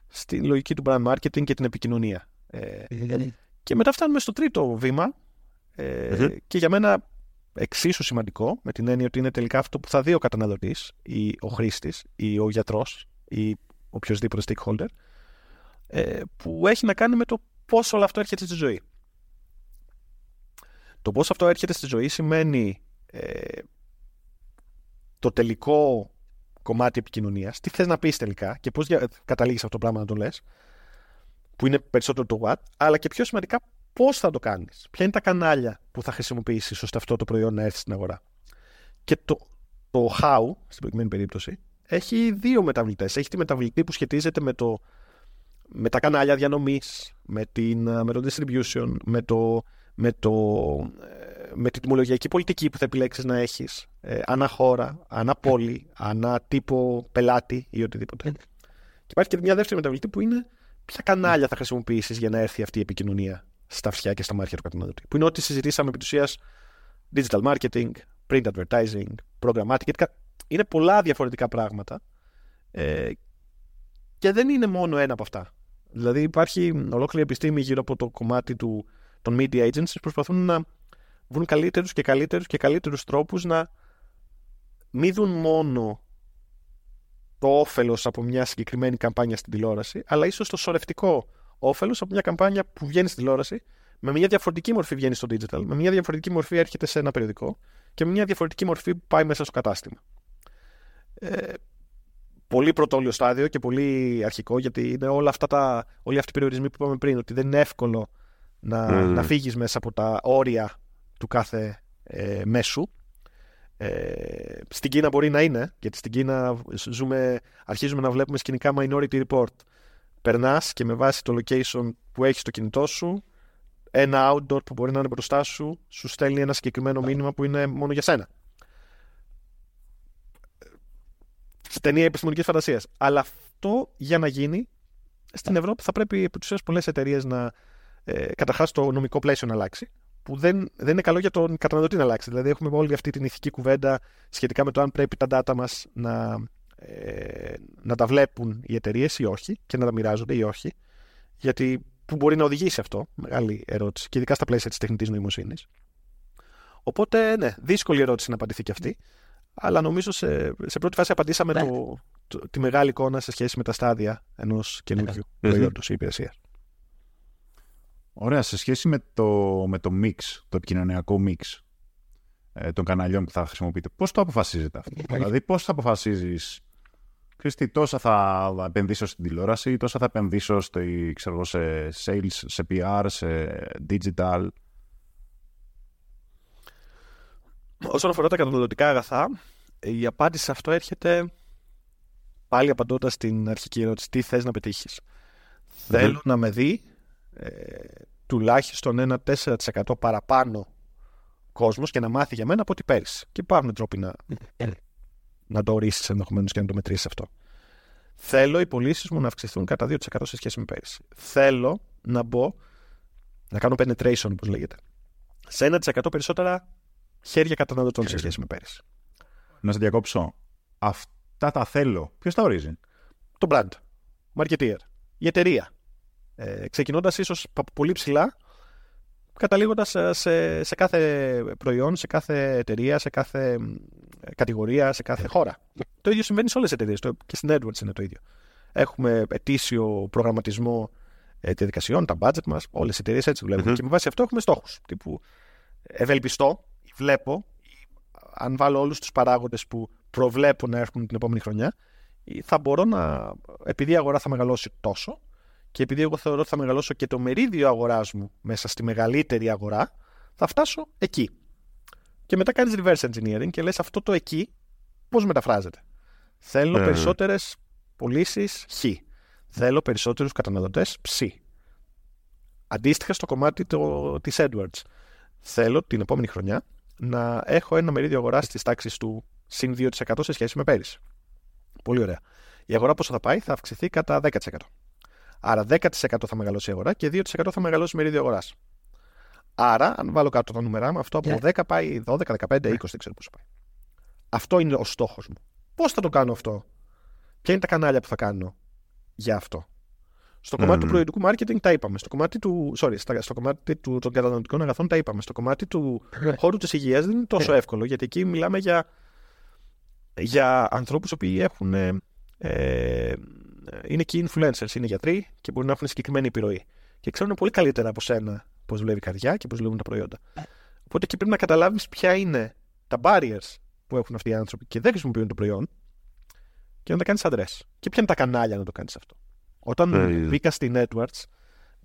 [SPEAKER 2] στη λογική του brand marketing και την επικοινωνία. Ε, και μετά φτάνουμε στο τρίτο βήμα Ε, Και για μένα εξίσου σημαντικό, με την έννοια ότι είναι τελικά αυτό που θα δει ο καταναλωτής, ή ο χρήστης, ή ο γιατρός, ή οποιοδήποτε stakeholder, ε, που έχει να κάνει με το πώς όλο αυτό έρχεται στη ζωή. Το πώς αυτό έρχεται στη ζωή σημαίνει ε, το τελικό κομμάτι επικοινωνίας, τι θες να πεις τελικά και πώς καταλήγεις αυτό το πράγμα να το λες, που είναι περισσότερο το what, αλλά και πιο σημαντικά πώς θα το κάνεις. Ποια είναι τα κανάλια που θα χρησιμοποιήσεις ώστε αυτό το προϊόν να έρθει στην αγορά. Και το, το how, στην προκειμένη περίπτωση, έχει δύο μεταβλητές. Έχει τη μεταβλητή που σχετίζεται με, το, με τα κανάλια διανομής, με, με το distribution, με, το, με, το, ε, με την τιμολογιακή πολιτική που θα επιλέξεις να έχεις, ε, ανά χώρα, ανά πόλη, ανά τύπο πελάτη ή οτιδήποτε. Και υπάρχει και μια δεύτερη μεταβλητή που είναι ποια κανάλια θα χρησιμοποιήσεις για να έρθει αυτή η επικοινωνία στα αυτιά και στα μάτια του καταναλωτή. Που είναι ό,τι συζητήσαμε επί ουσίας digital marketing, print advertising, programmatic. Είναι πολλά διαφορετικά πράγματα ε, και δεν είναι μόνο ένα από αυτά. Δηλαδή υπάρχει ολόκληρη επιστήμη γύρω από το κομμάτι του, των media agencies που προσπαθούν να βρουν καλύτερους και καλύτερους και καλύτερους τρόπους να μην δουν μόνο το όφελος από μια συγκεκριμένη καμπάνια στην τηλεόραση, αλλά ίσως το σωρευτικό όφελος από μια καμπάνια που βγαίνει στην τηλεόραση, με μια διαφορετική μορφή βγαίνει στο digital, με μια διαφορετική μορφή έρχεται σε ένα περιοδικό και με μια διαφορετική μορφή πάει μέσα στο κατάστημα. Ε, πολύ πρωτόλιο στάδιο και πολύ αρχικό, γιατί είναι όλα αυτά τα, όλοι αυτοί οι περιορισμοί που είπαμε πριν, ότι δεν είναι εύκολο να, mm. να φύγεις μέσα από τα όρια του κάθε ε, μέσου. Ε, στην Κίνα μπορεί να είναι, γιατί στην Κίνα ζούμε, αρχίζουμε να βλέπουμε σκηνικά Minority Report περνάς και με βάση το location που έχεις στο κινητό σου, ένα outdoor που μπορεί να είναι μπροστά σου, σου στέλνει ένα συγκεκριμένο μήνυμα που είναι μόνο για σένα. Ταινία επιστημονική φαντασία. Αλλά αυτό για να γίνει, στην Ευρώπη θα πρέπει επί πολλές πολλές εταιρείες να. Ε, Καταρχάς το νομικό πλαίσιο να αλλάξει. Που δεν, δεν είναι καλό για τον καταναλωτή να αλλάξει. Δηλαδή, έχουμε όλη αυτή την ηθική κουβέντα σχετικά με το αν πρέπει τα data μας να ε, να τα βλέπουν οι εταιρείες ή όχι και να τα μοιράζονται ή όχι. Γιατί που μπορεί να οδηγήσει αυτό, μεγάλη ερώτηση, και ειδικά στα πλαίσια της τεχνητής νοημοσύνης. Οπότε, ναι, δύσκολη ερώτηση να απαντηθεί και αυτή. Αλλά νομίζω σε, σε πρώτη φάση απαντήσαμε ναι. το, τη μεγάλη εικόνα σε σχέση με τα στάδια ενός καινούριου ναι. προϊόντος ή υπηρεσίας.
[SPEAKER 1] Ωραία. Σε σχέση με το, με το mix, το επικοινωνιακό mix ε, των καναλιών που θα χρησιμοποιείτε, πώς το αποφασίζετε αυτό; δηλαδή, πώς θα αποφασίζεις Χρήστη, τόσα θα επενδύσω στην τηλεόραση, τόσα θα επενδύσω στο, ξέρω, σε sales, σε PR, σε digital;
[SPEAKER 2] Όσον αφορά τα καταναλωτικά αγαθά, η απάντηση σε αυτό έρχεται πάλι απαντώντας στην αρχική ερώτηση. Τι θες να πετύχεις. Θέλω να με δει ε, τουλάχιστον ένα 4% παραπάνω κόσμος και να μάθει για μένα από ό,τι πέρυσι. Και υπάρχουν τρόποι να, να το ορίσεις ενδεχομένως και να το μετρήσεις αυτό. Θέλω οι πωλήσεις μου να αυξηθούν κατά 2% σε σχέση με πέρυσι. Θέλω να μπω, να κάνω penetration όπως λέγεται, σε 1% περισσότερα χέρια καταναλωτών σε σχέση με πέρυσι.
[SPEAKER 1] Να σε διακόψω. Αυτά τα θέλω. Ποιος τα ορίζει,
[SPEAKER 2] Το brand. Marketeer. Η εταιρεία. Ε, Ξεκινώντας ίσως από πολύ ψηλά καταλήγοντας σε, σε, κάθε προϊόν, σε κάθε εταιρεία, σε κάθε κατηγορία, σε κάθε χώρα. Το ίδιο συμβαίνει σε όλες τις εταιρείες. Και στην AdWords είναι το ίδιο. Έχουμε ετήσιο προγραμματισμό ε, διαδικασιών, τα budget μας. Όλες οι εταιρείες έτσι δουλεύουν. Και με βάση αυτό έχουμε στόχους. Τύπου ευελπιστώ, βλέπω, αν βάλω όλους τους παράγοντες που προβλέπω να έρθουν την επόμενη χρονιά, θα μπορώ να. Επειδή η αγορά θα μεγαλώσει τόσο, και επειδή εγώ θεωρώ ότι θα μεγαλώσω και το μερίδιο αγοράς μου μέσα στη μεγαλύτερη αγορά, θα φτάσω εκεί. Και μετά κάνεις reverse engineering και λες αυτό το εκεί πώς μεταφράζεται. Θέλω mm. περισσότερες πωλήσεις χ. Θέλω περισσότερους καταναλωτές ψ. Αντίστοιχα στο κομμάτι της Edwards. Θέλω την επόμενη χρονιά να έχω ένα μερίδιο αγοράς της τάξης του συν 2% σε σχέση με πέρυσι. Πολύ ωραία. Η αγορά πόσο θα πάει, θα αυξηθεί κατά 10%. Άρα 10% θα μεγαλώσει η αγορά και 2% θα μεγαλώσει μερίδιο αγοράς. Άρα, αν βάλω κάτω τα νούμερα μου, αυτό από 10 πάει 12, 15, 20, δεν ξέρω πώ πάει. Αυτό είναι ο στόχος μου. Πώς θα το κάνω αυτό, Ποια είναι τα κανάλια που θα κάνω για αυτό; Στο κομμάτι του προϊόντου marketing τα είπαμε. Στο κομμάτι του. Sorry, στο κομμάτι του, των καταναλωτικών αγαθών τα είπαμε. Στο κομμάτι του ναι. χώρου της υγείας δεν είναι τόσο εύκολο γιατί εκεί μιλάμε για, για ανθρώπους οι έχουν. Ε, είναι και influencers, είναι γιατροί και μπορεί να έχουν συγκεκριμένη επιρροή. Και ξέρουν πολύ καλύτερα από σένα πώς δουλεύει η καρδιά και πώς δουλεύουν τα προϊόντα. Οπότε εκεί πρέπει να καταλάβεις ποια είναι τα barriers που έχουν αυτοί οι άνθρωποι και δεν χρησιμοποιούν το προϊόν και να τα κάνεις αντρέ. Και ποια είναι τα κανάλια να το κάνεις αυτό. Όταν ε, μπήκα στη Networks,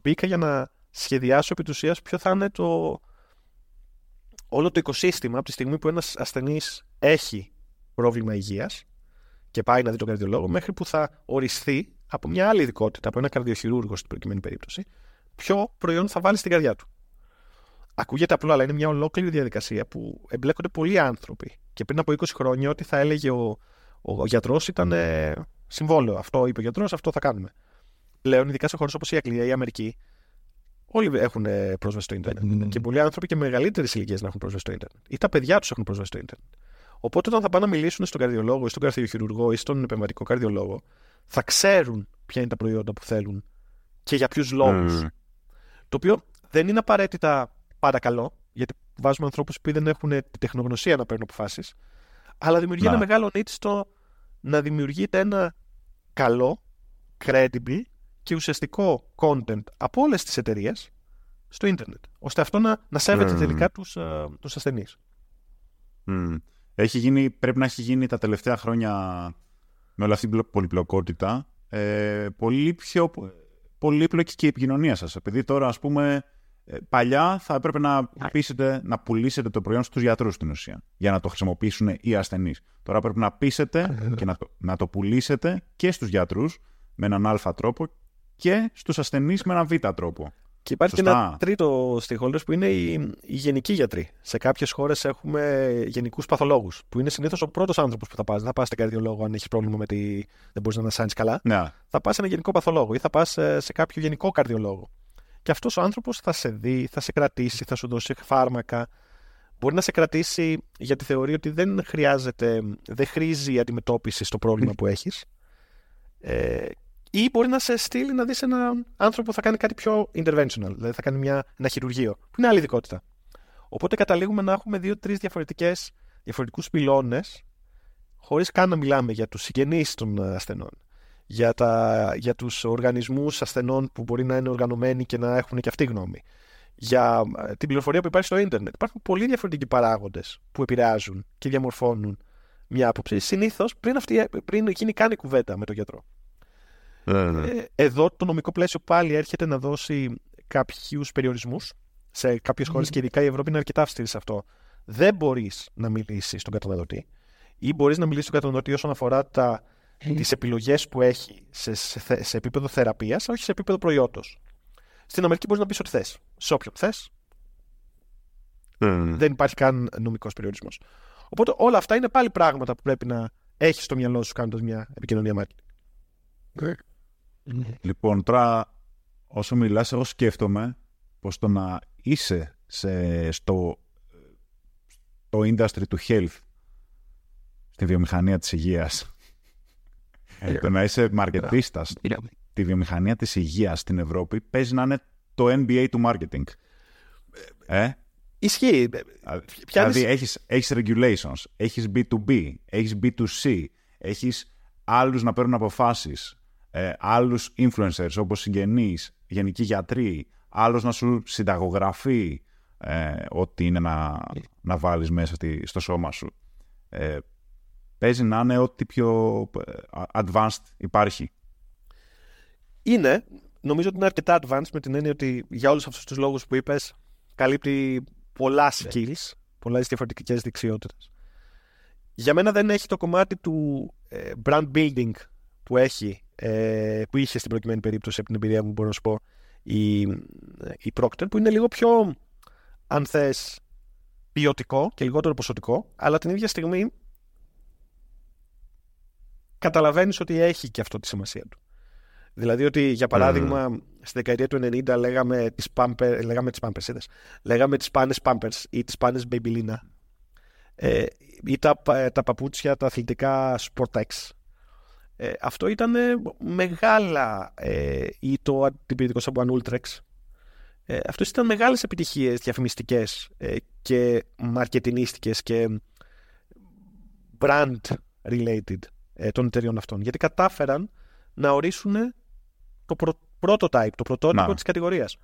[SPEAKER 2] μπήκα για να σχεδιάσω επί του ποιο θα είναι το όλο το οικοσύστημα από τη στιγμή που ένας ασθενής έχει πρόβλημα υγείας και πάει να δει τον καρδιολόγο, μέχρι που θα οριστεί από μια άλλη ειδικότητα, από ένα καρδιοχειρούργο στην προκειμένη περίπτωση, ποιο προϊόν θα βάλει στην καρδιά του. Ακούγεται απλό, αλλά είναι μια ολόκληρη διαδικασία που εμπλέκονται πολλοί άνθρωποι. Και πριν από 20 χρόνια, ό,τι θα έλεγε ο, ο, ο γιατρός ήταν ε, συμβόλαιο. Αυτό είπε ο γιατρός, αυτό θα κάνουμε. Πλέον, ειδικά σε χώρες όπως η Αγγλία ή η Αμερική, όλοι έχουν ε, πρόσβαση στο Ιντερνετ. Ναι, ναι, ναι. Και πολλοί άνθρωποι και μεγαλύτερες ηλικίες να έχουν πρόσβαση στο Ιντερνετ. Ή τα παιδιά τους έχουν πρόσβαση στο Ιντερνετ. Οπότε, όταν θα πάνε να μιλήσουν στον καρδιολόγο ή στον καρδιοχειρουργό ή στον επεμβατικό καρδιολόγο, θα ξέρουν ποια είναι τα προϊόντα που θέλουν και για ποιους λόγους. Το οποίο δεν είναι απαραίτητα πάντα καλό, γιατί βάζουμε ανθρώπους που δεν έχουν τη τεχνογνωσία να παίρνουν αποφάσεις, αλλά δημιουργεί ένα μεγάλο need στο να δημιουργείται ένα καλό, credible και ουσιαστικό content από όλες τις εταιρείες στο ίντερνετ, ώστε αυτό να, να σέβεται mm. τελικά τους, uh, τους ασθενείς.
[SPEAKER 1] Έχει γίνει, πρέπει να έχει γίνει τα τελευταία χρόνια με όλη αυτή την πολυπλοκότητα ε, πολύ πιο πολύπλοκη και η επικοινωνία σας. Επειδή τώρα, ας πούμε, ε, παλιά θα έπρεπε να, πείσετε, να πουλήσετε το προϊόν στους γιατρούς στην ουσία για να το χρησιμοποιήσουν οι ασθενείς. Τώρα πρέπει να πείσετε και να το, να το πουλήσετε και στους γιατρούς με έναν α τρόπο και στους ασθενείς με έναν β τρόπο.
[SPEAKER 2] Και υπάρχει και ένα τρίτο stakeholders που είναι οι, οι γενικοί γιατροί. Σε κάποιες χώρες έχουμε γενικούς παθολόγους, που είναι συνήθως ο πρώτος άνθρωπος που θα πας. Δεν θα πας στην καρδιολόγο αν έχεις πρόβλημα με τη. δεν μπορείς να ανασάνεις καλά.
[SPEAKER 1] Ναι.
[SPEAKER 2] Θα πας σε ένα γενικό παθολόγο ή θα πας σε, σε κάποιο γενικό καρδιολόγο. Και αυτός ο άνθρωπος θα σε δει, θα σε κρατήσει, θα σου δώσει φάρμακα. Μπορεί να σε κρατήσει γιατί θεωρεί ότι δεν χρειάζεται, δεν χρήζει αντιμετώπιση στο πρόβλημα που έχεις. Ε, ή μπορεί να σε στείλει να δεις έναν άνθρωπο που θα κάνει κάτι πιο interventional, δηλαδή θα κάνει μια, ένα χειρουργείο, που είναι άλλη ειδικότητα. Οπότε καταλήγουμε να έχουμε δύο-τρεις διαφορετικούς πυλώνες, χωρίς καν να μιλάμε για τους συγγενείς των ασθενών, για, τα, για τους οργανισμούς ασθενών που μπορεί να είναι οργανωμένοι και να έχουν και αυτή γνώμη, για ε, την πληροφορία που υπάρχει στο ίντερνετ. Υπάρχουν πολύ διαφορετικοί παράγοντες που επηρεάζουν και διαμορφώνουν μια άποψη. Συνήθως πριν, πριν γίνει καν η κουβέντα με τον γιατρό.
[SPEAKER 1] Ναι, ναι.
[SPEAKER 2] Ε, εδώ το νομικό πλαίσιο πάλι έρχεται να δώσει κάποιους περιορισμούς. Σε κάποιες χώρες και ειδικά η Ευρώπη είναι αρκετά αυστηρή σε αυτό. Δεν μπορείς να μιλήσεις στον καταναλωτή ή μπορείς να μιλήσεις στον καταναλωτή όσον αφορά τα, τις επιλογές που έχει σε, σε, σε επίπεδο θεραπείας, όχι σε επίπεδο προϊόντος. Στην Αμερική μπορείς να πεις ό,τι θες. Σε όποιον θες. Δεν υπάρχει καν νομικός περιορισμός. Οπότε όλα αυτά είναι πάλι πράγματα που πρέπει να έχεις στο μυαλό σου κάνοντας μια επικοινωνία marketing.
[SPEAKER 1] Λοιπόν, τώρα όσο μιλάς, εγώ σκέφτομαι πως το να είσαι σε, στο, το industry του health, στη βιομηχανία της υγείας, ε, το να είσαι μαρκετίστας, τη βιομηχανία της υγείας στην Ευρώπη, παίζει να είναι το NBA του marketing. Ε;
[SPEAKER 2] Ισχύει.
[SPEAKER 1] Δηλαδή έχεις, έχεις regulations, έχεις B2B, έχεις B2C, έχεις άλλους να παίρνουν αποφάσεις, ε, άλλους influencers όπως συγγενείς, γενικοί γιατροί, άλλος να σου συνταγογραφεί ε, ό,τι είναι να, να βάλεις μέσα στο σώμα σου. Ε, παίζει να είναι ό,τι πιο ε, advanced υπάρχει.
[SPEAKER 2] Είναι. Νομίζω ότι είναι αρκετά advanced με την έννοια ότι για όλους αυτούς τους λόγους που είπες καλύπτει πολλά ναι. skills, πολλές διαφορετικές δεξιότητες. Για μένα δεν έχει το κομμάτι του ε, brand building που έχει ε, που είχε στην προκειμένη περίπτωση από την εμπειρία μου μπορώ να σου πω η, η Procter που είναι λίγο πιο αν θες ποιοτικό και λιγότερο ποσοτικό αλλά την ίδια στιγμή καταλαβαίνεις ότι έχει και αυτό τη σημασία του. Δηλαδή ότι για παράδειγμα mm. στη δεκαετία του 90 λέγαμε τις, πάμπερ, λέγαμε τις Pampers, είδες, λέγαμε τις πάνες Pampers ή τις πάνες Babylina ε, ή τα, τα παπούτσια τα αθλητικά Sportex Ε, αυτό ήταν μεγάλα ε, ή το αντιπηρετικό σαν Ultrex. Ε, αυτό ήταν μεγάλες επιτυχίες διαφημιστικές ε, και μαρκετινίστικες και brand related ε, των εταιριών αυτών. Γιατί κατάφεραν να ορίσουν το προ, prototype, το πρωτότυπο της κατηγορίας.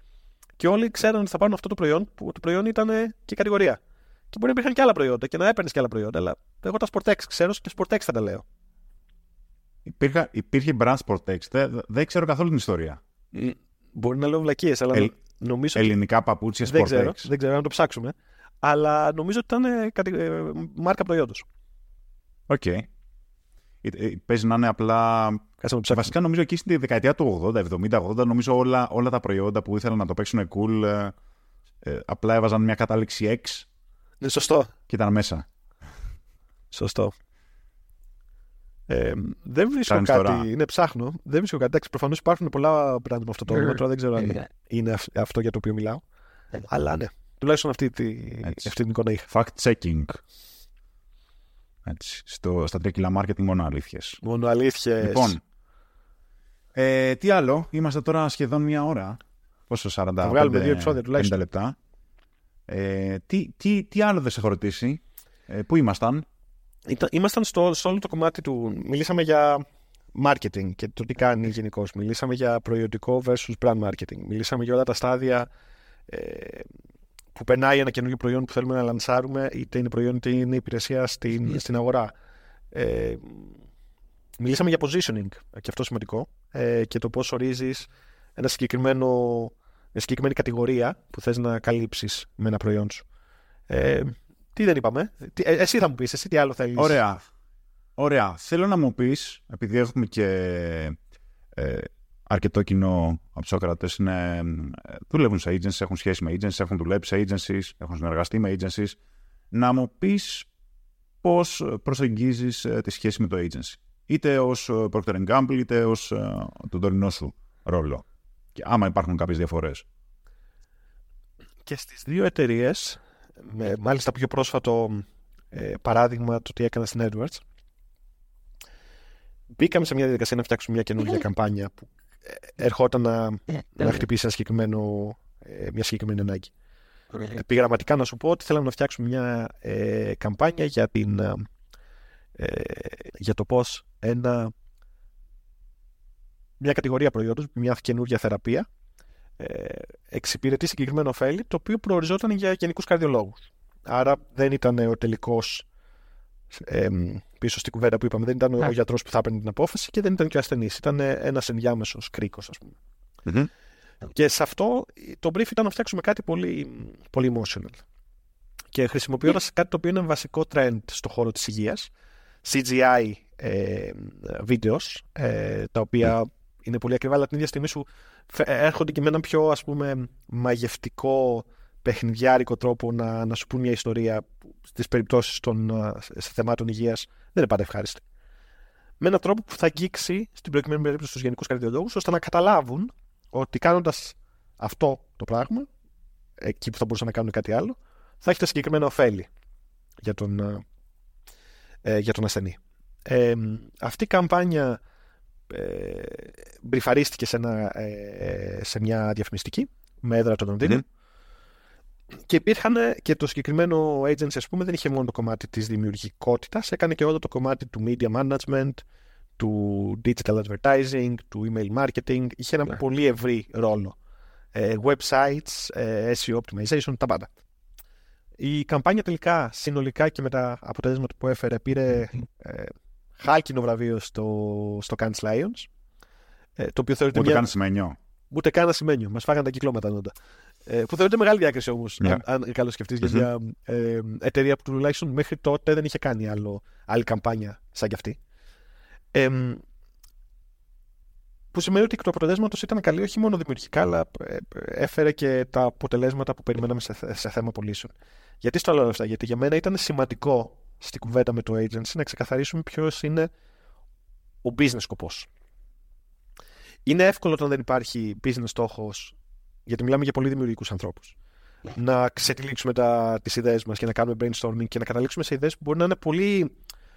[SPEAKER 2] Και όλοι ξέραν ότι θα πάρουν αυτό το προϊόν, που το προϊόν ήταν και κατηγορία. Και μπορεί να υπήρχαν και άλλα προϊόντα και να έπαιρνες και άλλα προϊόντα, αλλά εγώ τα Sportex ξέρω και Sportex θα τα λέω.
[SPEAKER 1] Υπήρχε, υπήρχε brand Sportex, δεν, δεν ξέρω καθόλου την ιστορία.
[SPEAKER 2] Μπορεί να λέω βλακίες, αλλά ε, νομίζω.
[SPEAKER 1] Ελληνικά παπούτσια Sportex.
[SPEAKER 2] Δεν ξέρω, δεν ξέρω, να το ψάξουμε. Αλλά νομίζω ότι ήταν ε, μάρκα προϊόντος.
[SPEAKER 1] Οκ. Okay. Ε, παίζει να είναι απλά. Βασικά νομίζω εκεί στην δεκαετία του 80, 70, 80, νομίζω όλα, όλα τα προϊόντα που ήθελαν να το παίξουν cool ε, ε, απλά έβαζαν μια κατάληξη X.
[SPEAKER 2] Ναι, σωστό.
[SPEAKER 1] Και ήταν μέσα.
[SPEAKER 2] Σωστό. Ε, δεν βρίσκω κάτι. Τώρα. Είναι ψάχνω. Δεν βρίσκω κάτι. Εντάξει, προφανώς υπάρχουν πολλά brand με αυτό το όνομα. Τώρα δεν ξέρω αν είναι αυτό για το οποίο μιλάω. Αλλά ναι. Τουλάχιστον αυτή, τη, αυτή την εικόνα είχα.
[SPEAKER 1] Fact checking. Έτσι, στο, στα τρία marketing μόνο αλήθειες.
[SPEAKER 2] Μόνο αλήθειες.
[SPEAKER 1] Λοιπόν, ε, τι άλλο, είμαστε τώρα σχεδόν μία ώρα. Πόσο, 40 Θα
[SPEAKER 2] βγάλουμε δύο επεισόδια τουλάχιστον.
[SPEAKER 1] λεπτά. Ε, τι, τι, τι άλλο δεν σε έχω ρωτήσει, ε, πού ήμασταν;
[SPEAKER 2] Ήμασταν στο, στο όλο το κομμάτι του. Μιλήσαμε για marketing και το τι κάνει γενικώς. Μιλήσαμε για προϊόντικό versus brand marketing. Μιλήσαμε για όλα τα στάδια ε, που περνάει ένα καινούργιο προϊόν που θέλουμε να λανσάρουμε, είτε είναι προϊόν είτε είναι υπηρεσία στην, στην αγορά. Ε, μιλήσαμε για positioning, και αυτό σημαντικό, ε, και το πώς ορίζεις ένα συγκεκριμένο, μια συγκεκριμένη κατηγορία που θες να καλύψεις με ένα προϊόν σου. Ε, τι δεν είπαμε. Τι, ε, εσύ θα μου πεις, εσύ τι άλλο θέλεις.
[SPEAKER 1] Ωραία. Ωραία. Θέλω να μου πεις, επειδή έχουμε και ε, αρκετό κοινό από τους ακροατές δουλεύουν σε agencies, έχουν σχέση με agencies, έχουν δουλέψει σε agencies, έχουν συνεργαστεί με agencies. Να μου πεις πώς προσεγγίζεις ε, τη σχέση με το agency. Είτε ως ε, Procter Gamble, είτε ως ε, τον τωρινό σου ρόλο. Και άμα υπάρχουν κάποιες διαφορές.
[SPEAKER 2] Και στις δύο εταιρείες, μάλιστα πιο πρόσφατο παράδειγμα το τι έκανα στην Edwards, μπήκαμε σε μια διαδικασία να φτιάξουμε μια καινούργια καμπάνια που ερχόταν να, ε, να χτυπήσει ένα συγκεκριμένο, ε, μια συγκεκριμένη ανάγκη. Επιγραμματικά να σου πω ότι θέλαμε να φτιάξουμε μια ε, καμπάνια για, την, ε, για το πώς ένα, μια κατηγορία προϊόντος, μια καινούργια θεραπεία ε, εξυπηρετεί συγκεκριμένο ωφέλη το οποίο προοριζόταν για γενικούς καρδιολόγους. Άρα δεν ήταν ο τελικός ε, πίσω στην κουβέντα που είπαμε. Δεν ήταν ο γιατρός που θα έπαιρνε την απόφαση και δεν ήταν και ο ασθενής. Ήταν ένας ενδιάμεσος κρίκος, ας πούμε. Και σε αυτό το brief ήταν να φτιάξουμε κάτι πολύ, πολύ emotional. Και χρησιμοποιώντας κάτι το οποίο είναι βασικό trend στο χώρο της υγείας, CGI ε, videos, ε, τα οποία είναι πολύ ακριβά, αλλά την ίδια στιγμή σου έρχονται και με έναν πιο ας πούμε μαγευτικό παιχνιδιάρικο τρόπο να, να σου πούν μια ιστορία στις περιπτώσεις των σε θεμάτων υγείας δεν είναι πάντα ευχάριστη. Με έναν τρόπο που θα αγγίξει στην προκειμένη περίπτωση στους γενικούς καρδιολόγους ώστε να καταλάβουν ότι κάνοντας αυτό το πράγμα εκεί που θα μπορούσαν να κάνουν κάτι άλλο θα έχετε συγκεκριμένα ωφέλη για τον, ε, για τον ασθενή. Ε, αυτή η καμπάνια ε, μπριφαρίστηκε σε, ένα, ε, σε μια διαφημιστική με έδρα τον Λονδίνο και υπήρχαν και το συγκεκριμένο agency, ας πούμε, δεν είχε μόνο το κομμάτι της δημιουργικότητας, έκανε και όλο το κομμάτι του media management, του digital advertising, του email marketing. Είχε ένα ναι. πολύ ευρύ ρόλο. Ε, websites, ε, SEO optimization, τα πάντα. Η καμπάνια τελικά, συνολικά και με τα αποτελέσματα που έφερε, πήρε ε, χάλκινο βραβείο στο, στο Cannes Lions. Ε, το οποίο θεωρείται
[SPEAKER 1] Ούτε μια... καν σημαίνιο.
[SPEAKER 2] Ούτε καν σημαίνιο. Μας φάγανε τα κυκλώματα νόντα. Ε, που θεωρείται μεγάλη διάκριση όμως, yeah. Ναι. αν, αν καλώς σκεφτείς, για μια ε, εταιρεία που τουλάχιστον μέχρι τότε δεν είχε κάνει άλλο, άλλη καμπάνια σαν κι αυτή. Ε, που σημαίνει ότι το αποτελέσματος ήταν καλή όχι μόνο δημιουργικά, αλλά ε, έφερε και τα αποτελέσματα που περιμέναμε σε, σε θέμα πωλήσεων. Γιατί στο λέω αυτά, Γιατί για μένα ήταν σημαντικό στην κουβέντα με το agency να ξεκαθαρίσουμε ποιος είναι ο business σκοπός. Είναι εύκολο όταν δεν υπάρχει business στόχος γιατί μιλάμε για πολύ δημιουργικούς ανθρώπους. Να ξετυλίξουμε τις ιδέες μας και να κάνουμε brainstorming και να καταλήξουμε σε ιδέες που μπορεί να είναι πολύ,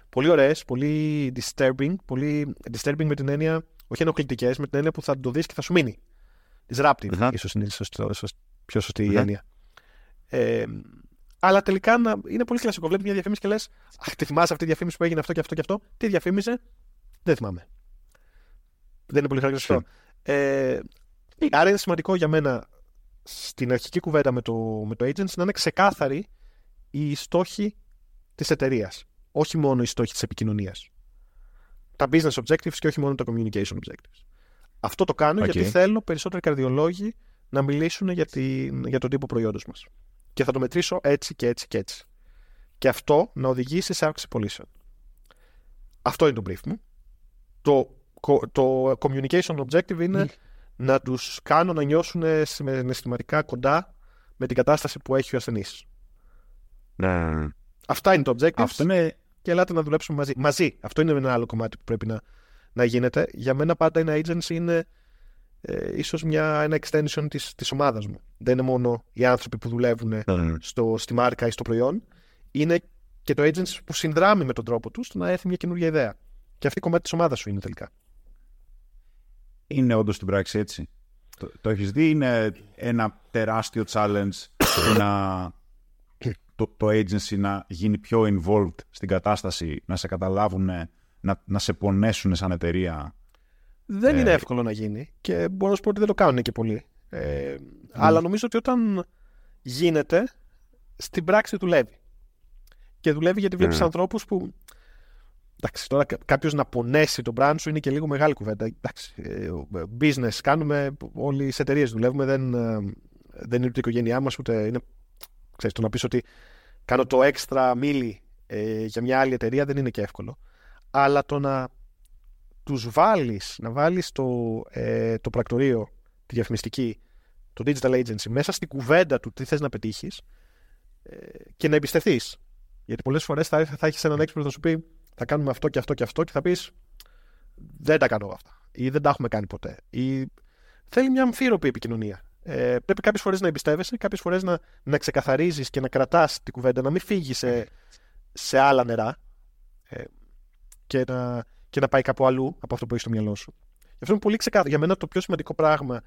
[SPEAKER 2] πολύ ωραίες, πολύ disturbing, πολύ disturbing με την έννοια, όχι ενοχλητικές, με την έννοια που θα το δεις και θα σου μείνει. Disruptive, mm-hmm. ίσως είναι σωστό, πιο σωστή mm-hmm. η έννοια. Ε, αλλά τελικά να, είναι πολύ κλασικό. Βλέπεις μια διαφήμιση και λες: Αχ, τη θυμάσαι αυτή τη διαφήμιση που έγινε αυτό και αυτό και αυτό. Τι διαφήμιζε, δεν θυμάμαι. Δεν είναι πολύ χαρακτηριστικό. Ε, άρα είναι σημαντικό για μένα στην αρχική κουβέντα με το, με το agency να είναι ξεκάθαρη η στόχη της εταιρείας. Όχι μόνο οι στόχοι της επικοινωνίας. Τα business objectives και όχι μόνο τα communication objectives. Αυτό το κάνω γιατί θέλω περισσότεροι καρδιολόγοι να μιλήσουν για, την, για τον τύπο προϊόντος μας. Και θα το μετρήσω έτσι και έτσι και έτσι. Και αυτό να οδηγήσει σε αύξηση πωλήσεων. Αυτό είναι το brief μου. Το, το communication objective είναι να τους κάνω να νιώσουν συναισθηματικά κοντά με την κατάσταση που έχει ο ασθενής.
[SPEAKER 1] Ναι.
[SPEAKER 2] Αυτά είναι το objective.
[SPEAKER 1] Αυτό είναι...
[SPEAKER 2] Και ελάτε να δουλέψουμε μαζί. Μαζί. Αυτό είναι ένα άλλο κομμάτι που πρέπει να, να γίνεται. Για μένα πάντα ένα agency είναι ε, ίσως μια, ένα extension της, της ομάδας μου. Δεν είναι μόνο οι άνθρωποι που δουλεύουν mm. στο, στη μάρκα ή στο προϊόν. Είναι και το agency που συνδράμει με τον τρόπο τους στο να έρθει μια καινούργια ιδέα. Και αυτή η κομμάτι της ομάδας σου είναι τελικά.
[SPEAKER 1] Είναι όντως στην πράξη έτσι. Το, το έχεις δει, είναι ένα τεράστιο challenge να το, το agency να γίνει πιο involved στην κατάσταση, να σε καταλάβουν, να, να σε πονέσουν σαν εταιρεία
[SPEAKER 2] δεν ε, είναι εύκολο να γίνει και μπορώ να σου πω ότι δεν το κάνουν και πολύ. Ε, Αλλά νομίζω ότι όταν γίνεται, στην πράξη δουλεύει. Και δουλεύει γιατί βλέπεις mm. ανθρώπους που. Εντάξει, τώρα κάποιος να πονέσει τον brand σου είναι και λίγο μεγάλη κουβέντα. Εντάξει, ε, business κάνουμε, όλοι σε εταιρείες δουλεύουμε, δεν, ε, δεν είναι ούτε η οικογένειά μας, ούτε είναι. Ξέρεις, το να πεις ότι κάνω το έξτρα μίλι ε, για μια άλλη εταιρεία δεν είναι και εύκολο. Αλλά το να τους βάλεις, να βάλεις το, ε, το πρακτορείο, τη διαφημιστική, το digital agency μέσα στην κουβέντα του τι θες να πετύχεις ε, και να εμπιστευτείς. Γιατί πολλές φορές θα, θα έχεις έναν έξυπνο που θα σου πει θα κάνουμε αυτό και αυτό και αυτό και θα πεις δεν τα κάνω αυτά ή δεν τα έχουμε κάνει ποτέ ή θέλει μια αμφίροπη επικοινωνία. Ε, πρέπει κάποιες φορές να εμπιστεύεσαι, κάποιες φορές να, να ξεκαθαρίζεις και να κρατάς την κουβέντα, να μην φύγεις σε, σε άλλα νερά ε, και να, και να πάει κάπου αλλού από αυτό που έχεις στο μυαλό σου. Γι' αυτό είναι πολύ ξεκάθαρο. Για μένα το πιο σημαντικό πράγμα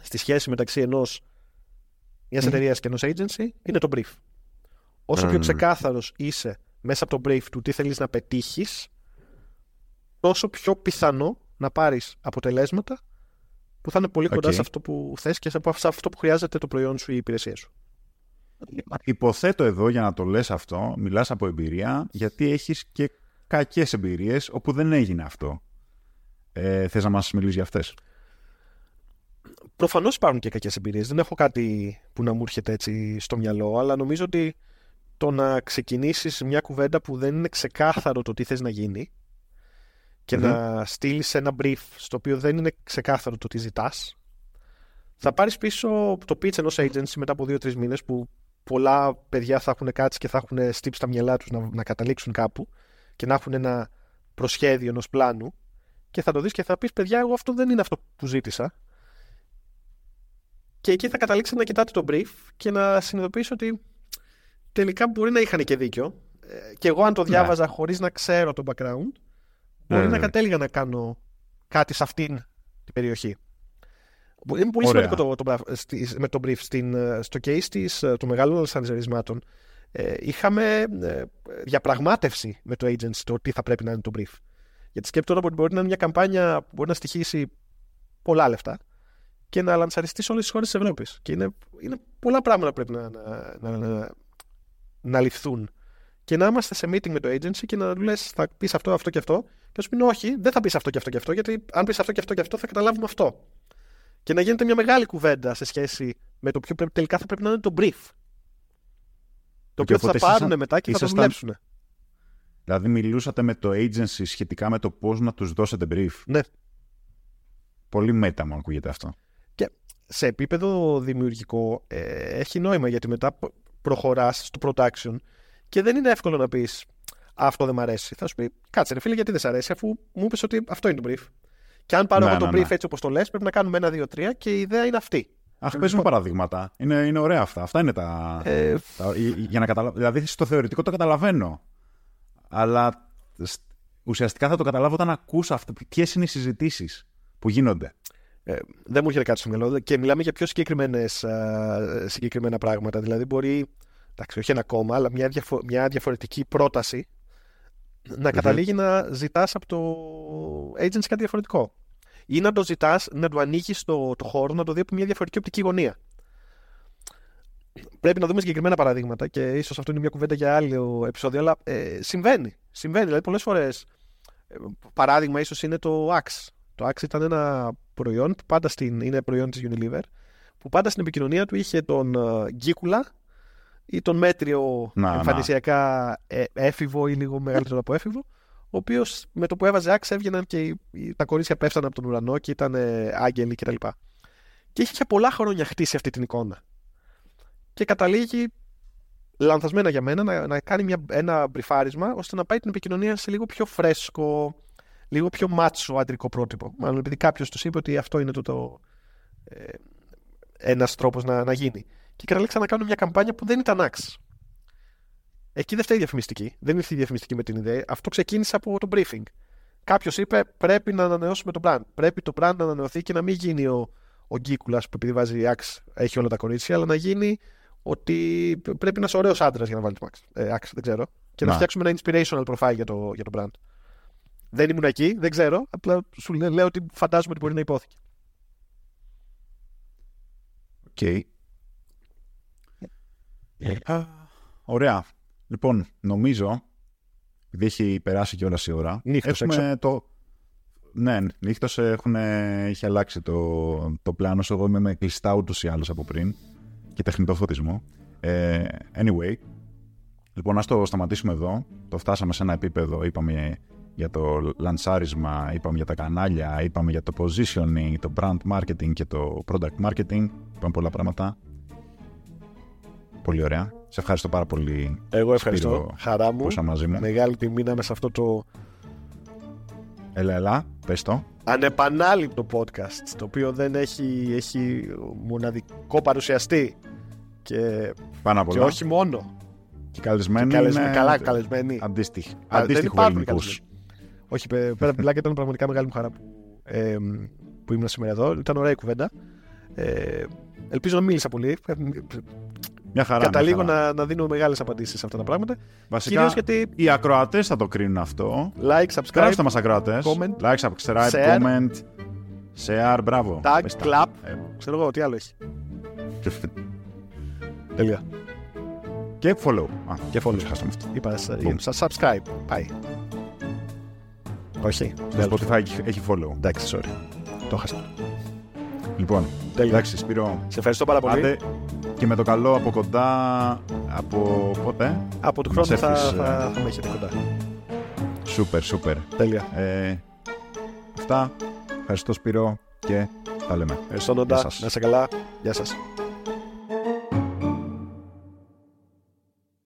[SPEAKER 2] στη σχέση μεταξύ ενό μιας mm. εταιρείας και ενός agency είναι το brief. Όσο πιο ξεκάθαρος είσαι μέσα από το brief του τι θέλεις να πετύχεις, τόσο πιο πιθανό να πάρεις αποτελέσματα που θα είναι πολύ κοντά σε αυτό που θες και σε αυτό που χρειάζεται το προϊόν σου ή η υπηρεσία σου.
[SPEAKER 1] Υποθέτω εδώ για να το λες αυτό, μιλάς από εμπειρία, γιατί έχεις και κακές εμπειρίες όπου δεν έγινε αυτό. Ε, θες να μας μιλήσεις για αυτές;
[SPEAKER 2] Προφανώς υπάρχουν και κακές εμπειρίες. Δεν έχω κάτι που να μου έρχεται έτσι στο μυαλό, αλλά νομίζω ότι το να ξεκινήσεις μια κουβέντα που δεν είναι ξεκάθαρο το τι θες να γίνει και να στείλεις ένα brief στο οποίο δεν είναι ξεκάθαρο το τι ζητάς, θα πάρεις πίσω το pitch ενός agency μετά από δύο-τρεις μήνες που πολλά παιδιά θα έχουν κάτσει και θα έχουν στύψει τα μυαλά τους να, να καταλήξουν κάπου και να έχουν ένα προσχέδιο ενός πλάνου και θα το δεις και θα πεις παιδιά εγώ αυτό δεν είναι αυτό που ζήτησα και εκεί θα καταλήξεις να κοιτάτε το brief και να συνειδητοποιήσει ότι τελικά μπορεί να είχαν και δίκιο ε, και εγώ αν το ναι. διάβαζα ναι. χωρίς να ξέρω το background μπορεί ναι, να ναι. κατέληγα να κάνω κάτι σε αυτήν την περιοχή. Είναι πολύ σημαντικό το, το, με το brief. Στην, ε, στο case της, ε, του μεγάλου αλσανιζερισμάτων ε, είχαμε ε, διαπραγμάτευση με το agency το τι θα πρέπει να είναι το brief. Γιατί σκέφτομαι ότι μπορεί να είναι μια καμπάνια που μπορεί να στοιχήσει πολλά λεφτά και να λανσαριστείς σε όλες τις χώρες της Ευρώπης. Και είναι, είναι πολλά πράγματα που πρέπει να, να, να, να, ληφθούν. Και να είμαστε σε meeting με το agency και να του λες: Θα πεις αυτό, αυτό και αυτό. Και να σου πει: Όχι, δεν θα πεις αυτό και αυτό και αυτό. Γιατί αν πεις αυτό και αυτό και αυτό, θα καταλάβουμε αυτό. Και να γίνεται μια μεγάλη κουβέντα σε σχέση με το ποιο πρέπει, τελικά θα πρέπει να είναι το brief. Το οποίο θα πάρουν μετά και θα το δουλέψουν.
[SPEAKER 1] Δηλαδή μιλούσατε με το agency σχετικά με το πώς να τους δώσετε brief.
[SPEAKER 2] Ναι.
[SPEAKER 1] Πολύ μέτα μου ακούγεται αυτό.
[SPEAKER 2] Και σε επίπεδο δημιουργικό ε, έχει νόημα γιατί μετά προχωράς στο production και δεν είναι εύκολο να πεις αυτό δεν μ' αρέσει. Θα σου πει κάτσε ρε φίλε γιατί δεν σ' αρέσει αφού μου είπες ότι αυτό είναι το brief. Και αν πάρω ναι, εγώ το ναι, brief ναι. έτσι όπως το λες πρέπει να κάνουμε ένα, δύο, τρία και η ιδέα είναι αυτή.
[SPEAKER 1] Αχ, παίζουμε παραδείγματα. Είναι, είναι ωραία αυτά. Αυτά είναι τα. Ε... τα για να καταλα... Δηλαδή στο θεωρητικό το καταλαβαίνω. Αλλά ουσιαστικά θα το καταλάβω όταν ακούς ποιες είναι οι συζητήσεις που γίνονται.
[SPEAKER 2] Ε, δεν μου έρχεται κάτι στο μυαλό και μιλάμε για πιο συγκεκριμένες, συγκεκριμένα πράγματα. Δηλαδή μπορεί, εντάξει, όχι ένα κόμμα, αλλά μια, μια διαφορετική πρόταση να καταλήγει να ζητάς από το agency κάτι διαφορετικό. Ή να το ζητάς, να του ανοίγει το, το χώρο, να το δει από μια διαφορετική οπτική γωνία. Πρέπει να δούμε συγκεκριμένα παραδείγματα και ίσως αυτό είναι μια κουβέντα για άλλο επεισόδιο, αλλά ε, συμβαίνει. Συμβαίνει. Δηλαδή, πολλές φορές. Ε, παράδειγμα, ίσως είναι το Axe. Το Axe ήταν ένα προϊόν που πάντα στην. είναι προϊόν της Unilever, που πάντα στην επικοινωνία του είχε τον uh, Γκίκουλα ή τον μέτριο να, εμφανισιακά ε, έφηβο ή λίγο μεγαλύτερο από έφηβο, ο οποίος με το που έβαζε Axe έβγαιναν και τα κορίτσια πέφτανε από τον ουρανό και ήταν άγγελοι κτλ. Και, και είχε για πολλά χρόνια χτίσει αυτή την εικόνα και καταλήγει λανθασμένα για μένα να, να κάνει μια, ένα μπριφάρισμα ώστε να πάει την επικοινωνία σε λίγο πιο φρέσκο, λίγο πιο μάτσο αντρικό πρότυπο. Μάλλον επειδή κάποιος τους είπε ότι αυτό είναι το, το ε, ένας τρόπος να, να γίνει. Και καταλήξαν να κάνουν μια καμπάνια που δεν ήταν άξ. Εκεί δεν φταίει η διαφημιστική. Δεν ήρθε η διαφημιστική με την ιδέα. Αυτό ξεκίνησε από το briefing. Κάποιος είπε πρέπει να ανανεώσουμε το brand. Πρέπει το brand να ανανεωθεί και να μην γίνει ο, ο Γκίκουλας που επειδή βάζει άξ έχει όλα τα κορίτσια, αλλά να γίνει ότι πρέπει να είσαι ωραίος άντρας για να βάλει το Max. Ε, δεν ξέρω. Και να. να φτιάξουμε ένα inspirational profile για το, για το brand. Δεν ήμουν εκεί, δεν ξέρω. Απλά σου λέω, λέω ότι φαντάζομαι ότι μπορεί να ειπώθηκε.
[SPEAKER 1] Οκ. Okay. Ε, ωραία. Λοιπόν, νομίζω, επειδή έχει περάσει κιόλας η ώρα,
[SPEAKER 2] Νύχτωσε, έχουμε
[SPEAKER 1] το... Ναι, νύχτωσε, έχουν, έχει αλλάξει το, το πλάνο. Εγώ είμαι με κλειστά ούτως ή άλλως από πριν και τεχνητό φωτισμό. Ε, anyway, λοιπόν, ας το σταματήσουμε εδώ. Το φτάσαμε σε ένα επίπεδο, είπαμε για το λανσάρισμα, είπαμε για τα κανάλια, είπαμε για το positioning, το brand marketing και το product marketing. Είπαμε πολλά πράγματα. Πολύ ωραία. Σε ευχαριστώ πάρα πολύ.
[SPEAKER 2] Εγώ ευχαριστώ. Σπύρο, Χαρά μου. Μαζί μου. Μεγάλη τιμή να είμαι σε αυτό το.
[SPEAKER 1] Έλα, έλα, πες το.
[SPEAKER 2] Ανεπανάληπτο podcast, το οποίο δεν έχει, έχει μοναδικό παρουσιαστή και,
[SPEAKER 1] Πάνω
[SPEAKER 2] και όχι μόνο.
[SPEAKER 1] Και καλεσμένοι. Και
[SPEAKER 2] καλεσμένοι είναι... Καλά, καλεσμένοι.
[SPEAKER 1] Αντίστοιχοι. Αντίστοιχοι
[SPEAKER 2] Όχι, πέρα από την ήταν πραγματικά μεγάλη μου χαρά που, ε, που ήμουν σήμερα εδώ. Ήταν ωραία η κουβέντα. Ε, ελπίζω να μίλησα πολύ.
[SPEAKER 1] Μια χαρά.
[SPEAKER 2] Καταλήγω να, να δίνω μεγάλες απαντήσεις σε αυτά τα πράγματα.
[SPEAKER 1] Βασικά, γιατί... οι ακροατές θα το κρίνουν αυτό.
[SPEAKER 2] Like, subscribe.
[SPEAKER 1] Γράψτε μας ακροατές. Like, subscribe, share, comment. Share, μπράβο.
[SPEAKER 2] Tag, clap. Ε. Ξέρω εγώ, τι άλλο έχει. Τέλεια.
[SPEAKER 1] Και follow.
[SPEAKER 2] Α, και follow. Χάσαμε αυτό. Είπα, subscribe. Πάει. Όχι.
[SPEAKER 1] Στο Spotify έχει follow.
[SPEAKER 2] Εντάξει, sorry. Το χάσα.
[SPEAKER 1] Λοιπόν, Τέλεια. εντάξει, Σπύρο.
[SPEAKER 2] Σε ευχαριστώ πάρα πολύ. Άντε,
[SPEAKER 1] και με το καλό από κοντά, από πότε;
[SPEAKER 2] Από του χρόνου θα, θα, θα, θα με έχετε κοντά.
[SPEAKER 1] Σούπερ, σούπερ.
[SPEAKER 2] Τέλεια.
[SPEAKER 1] Ε, αυτά. Ευχαριστώ Σπύρο και τα λέμε.
[SPEAKER 2] Ευχαριστώ Νόντα. Να είσαι καλά. Γεια σας.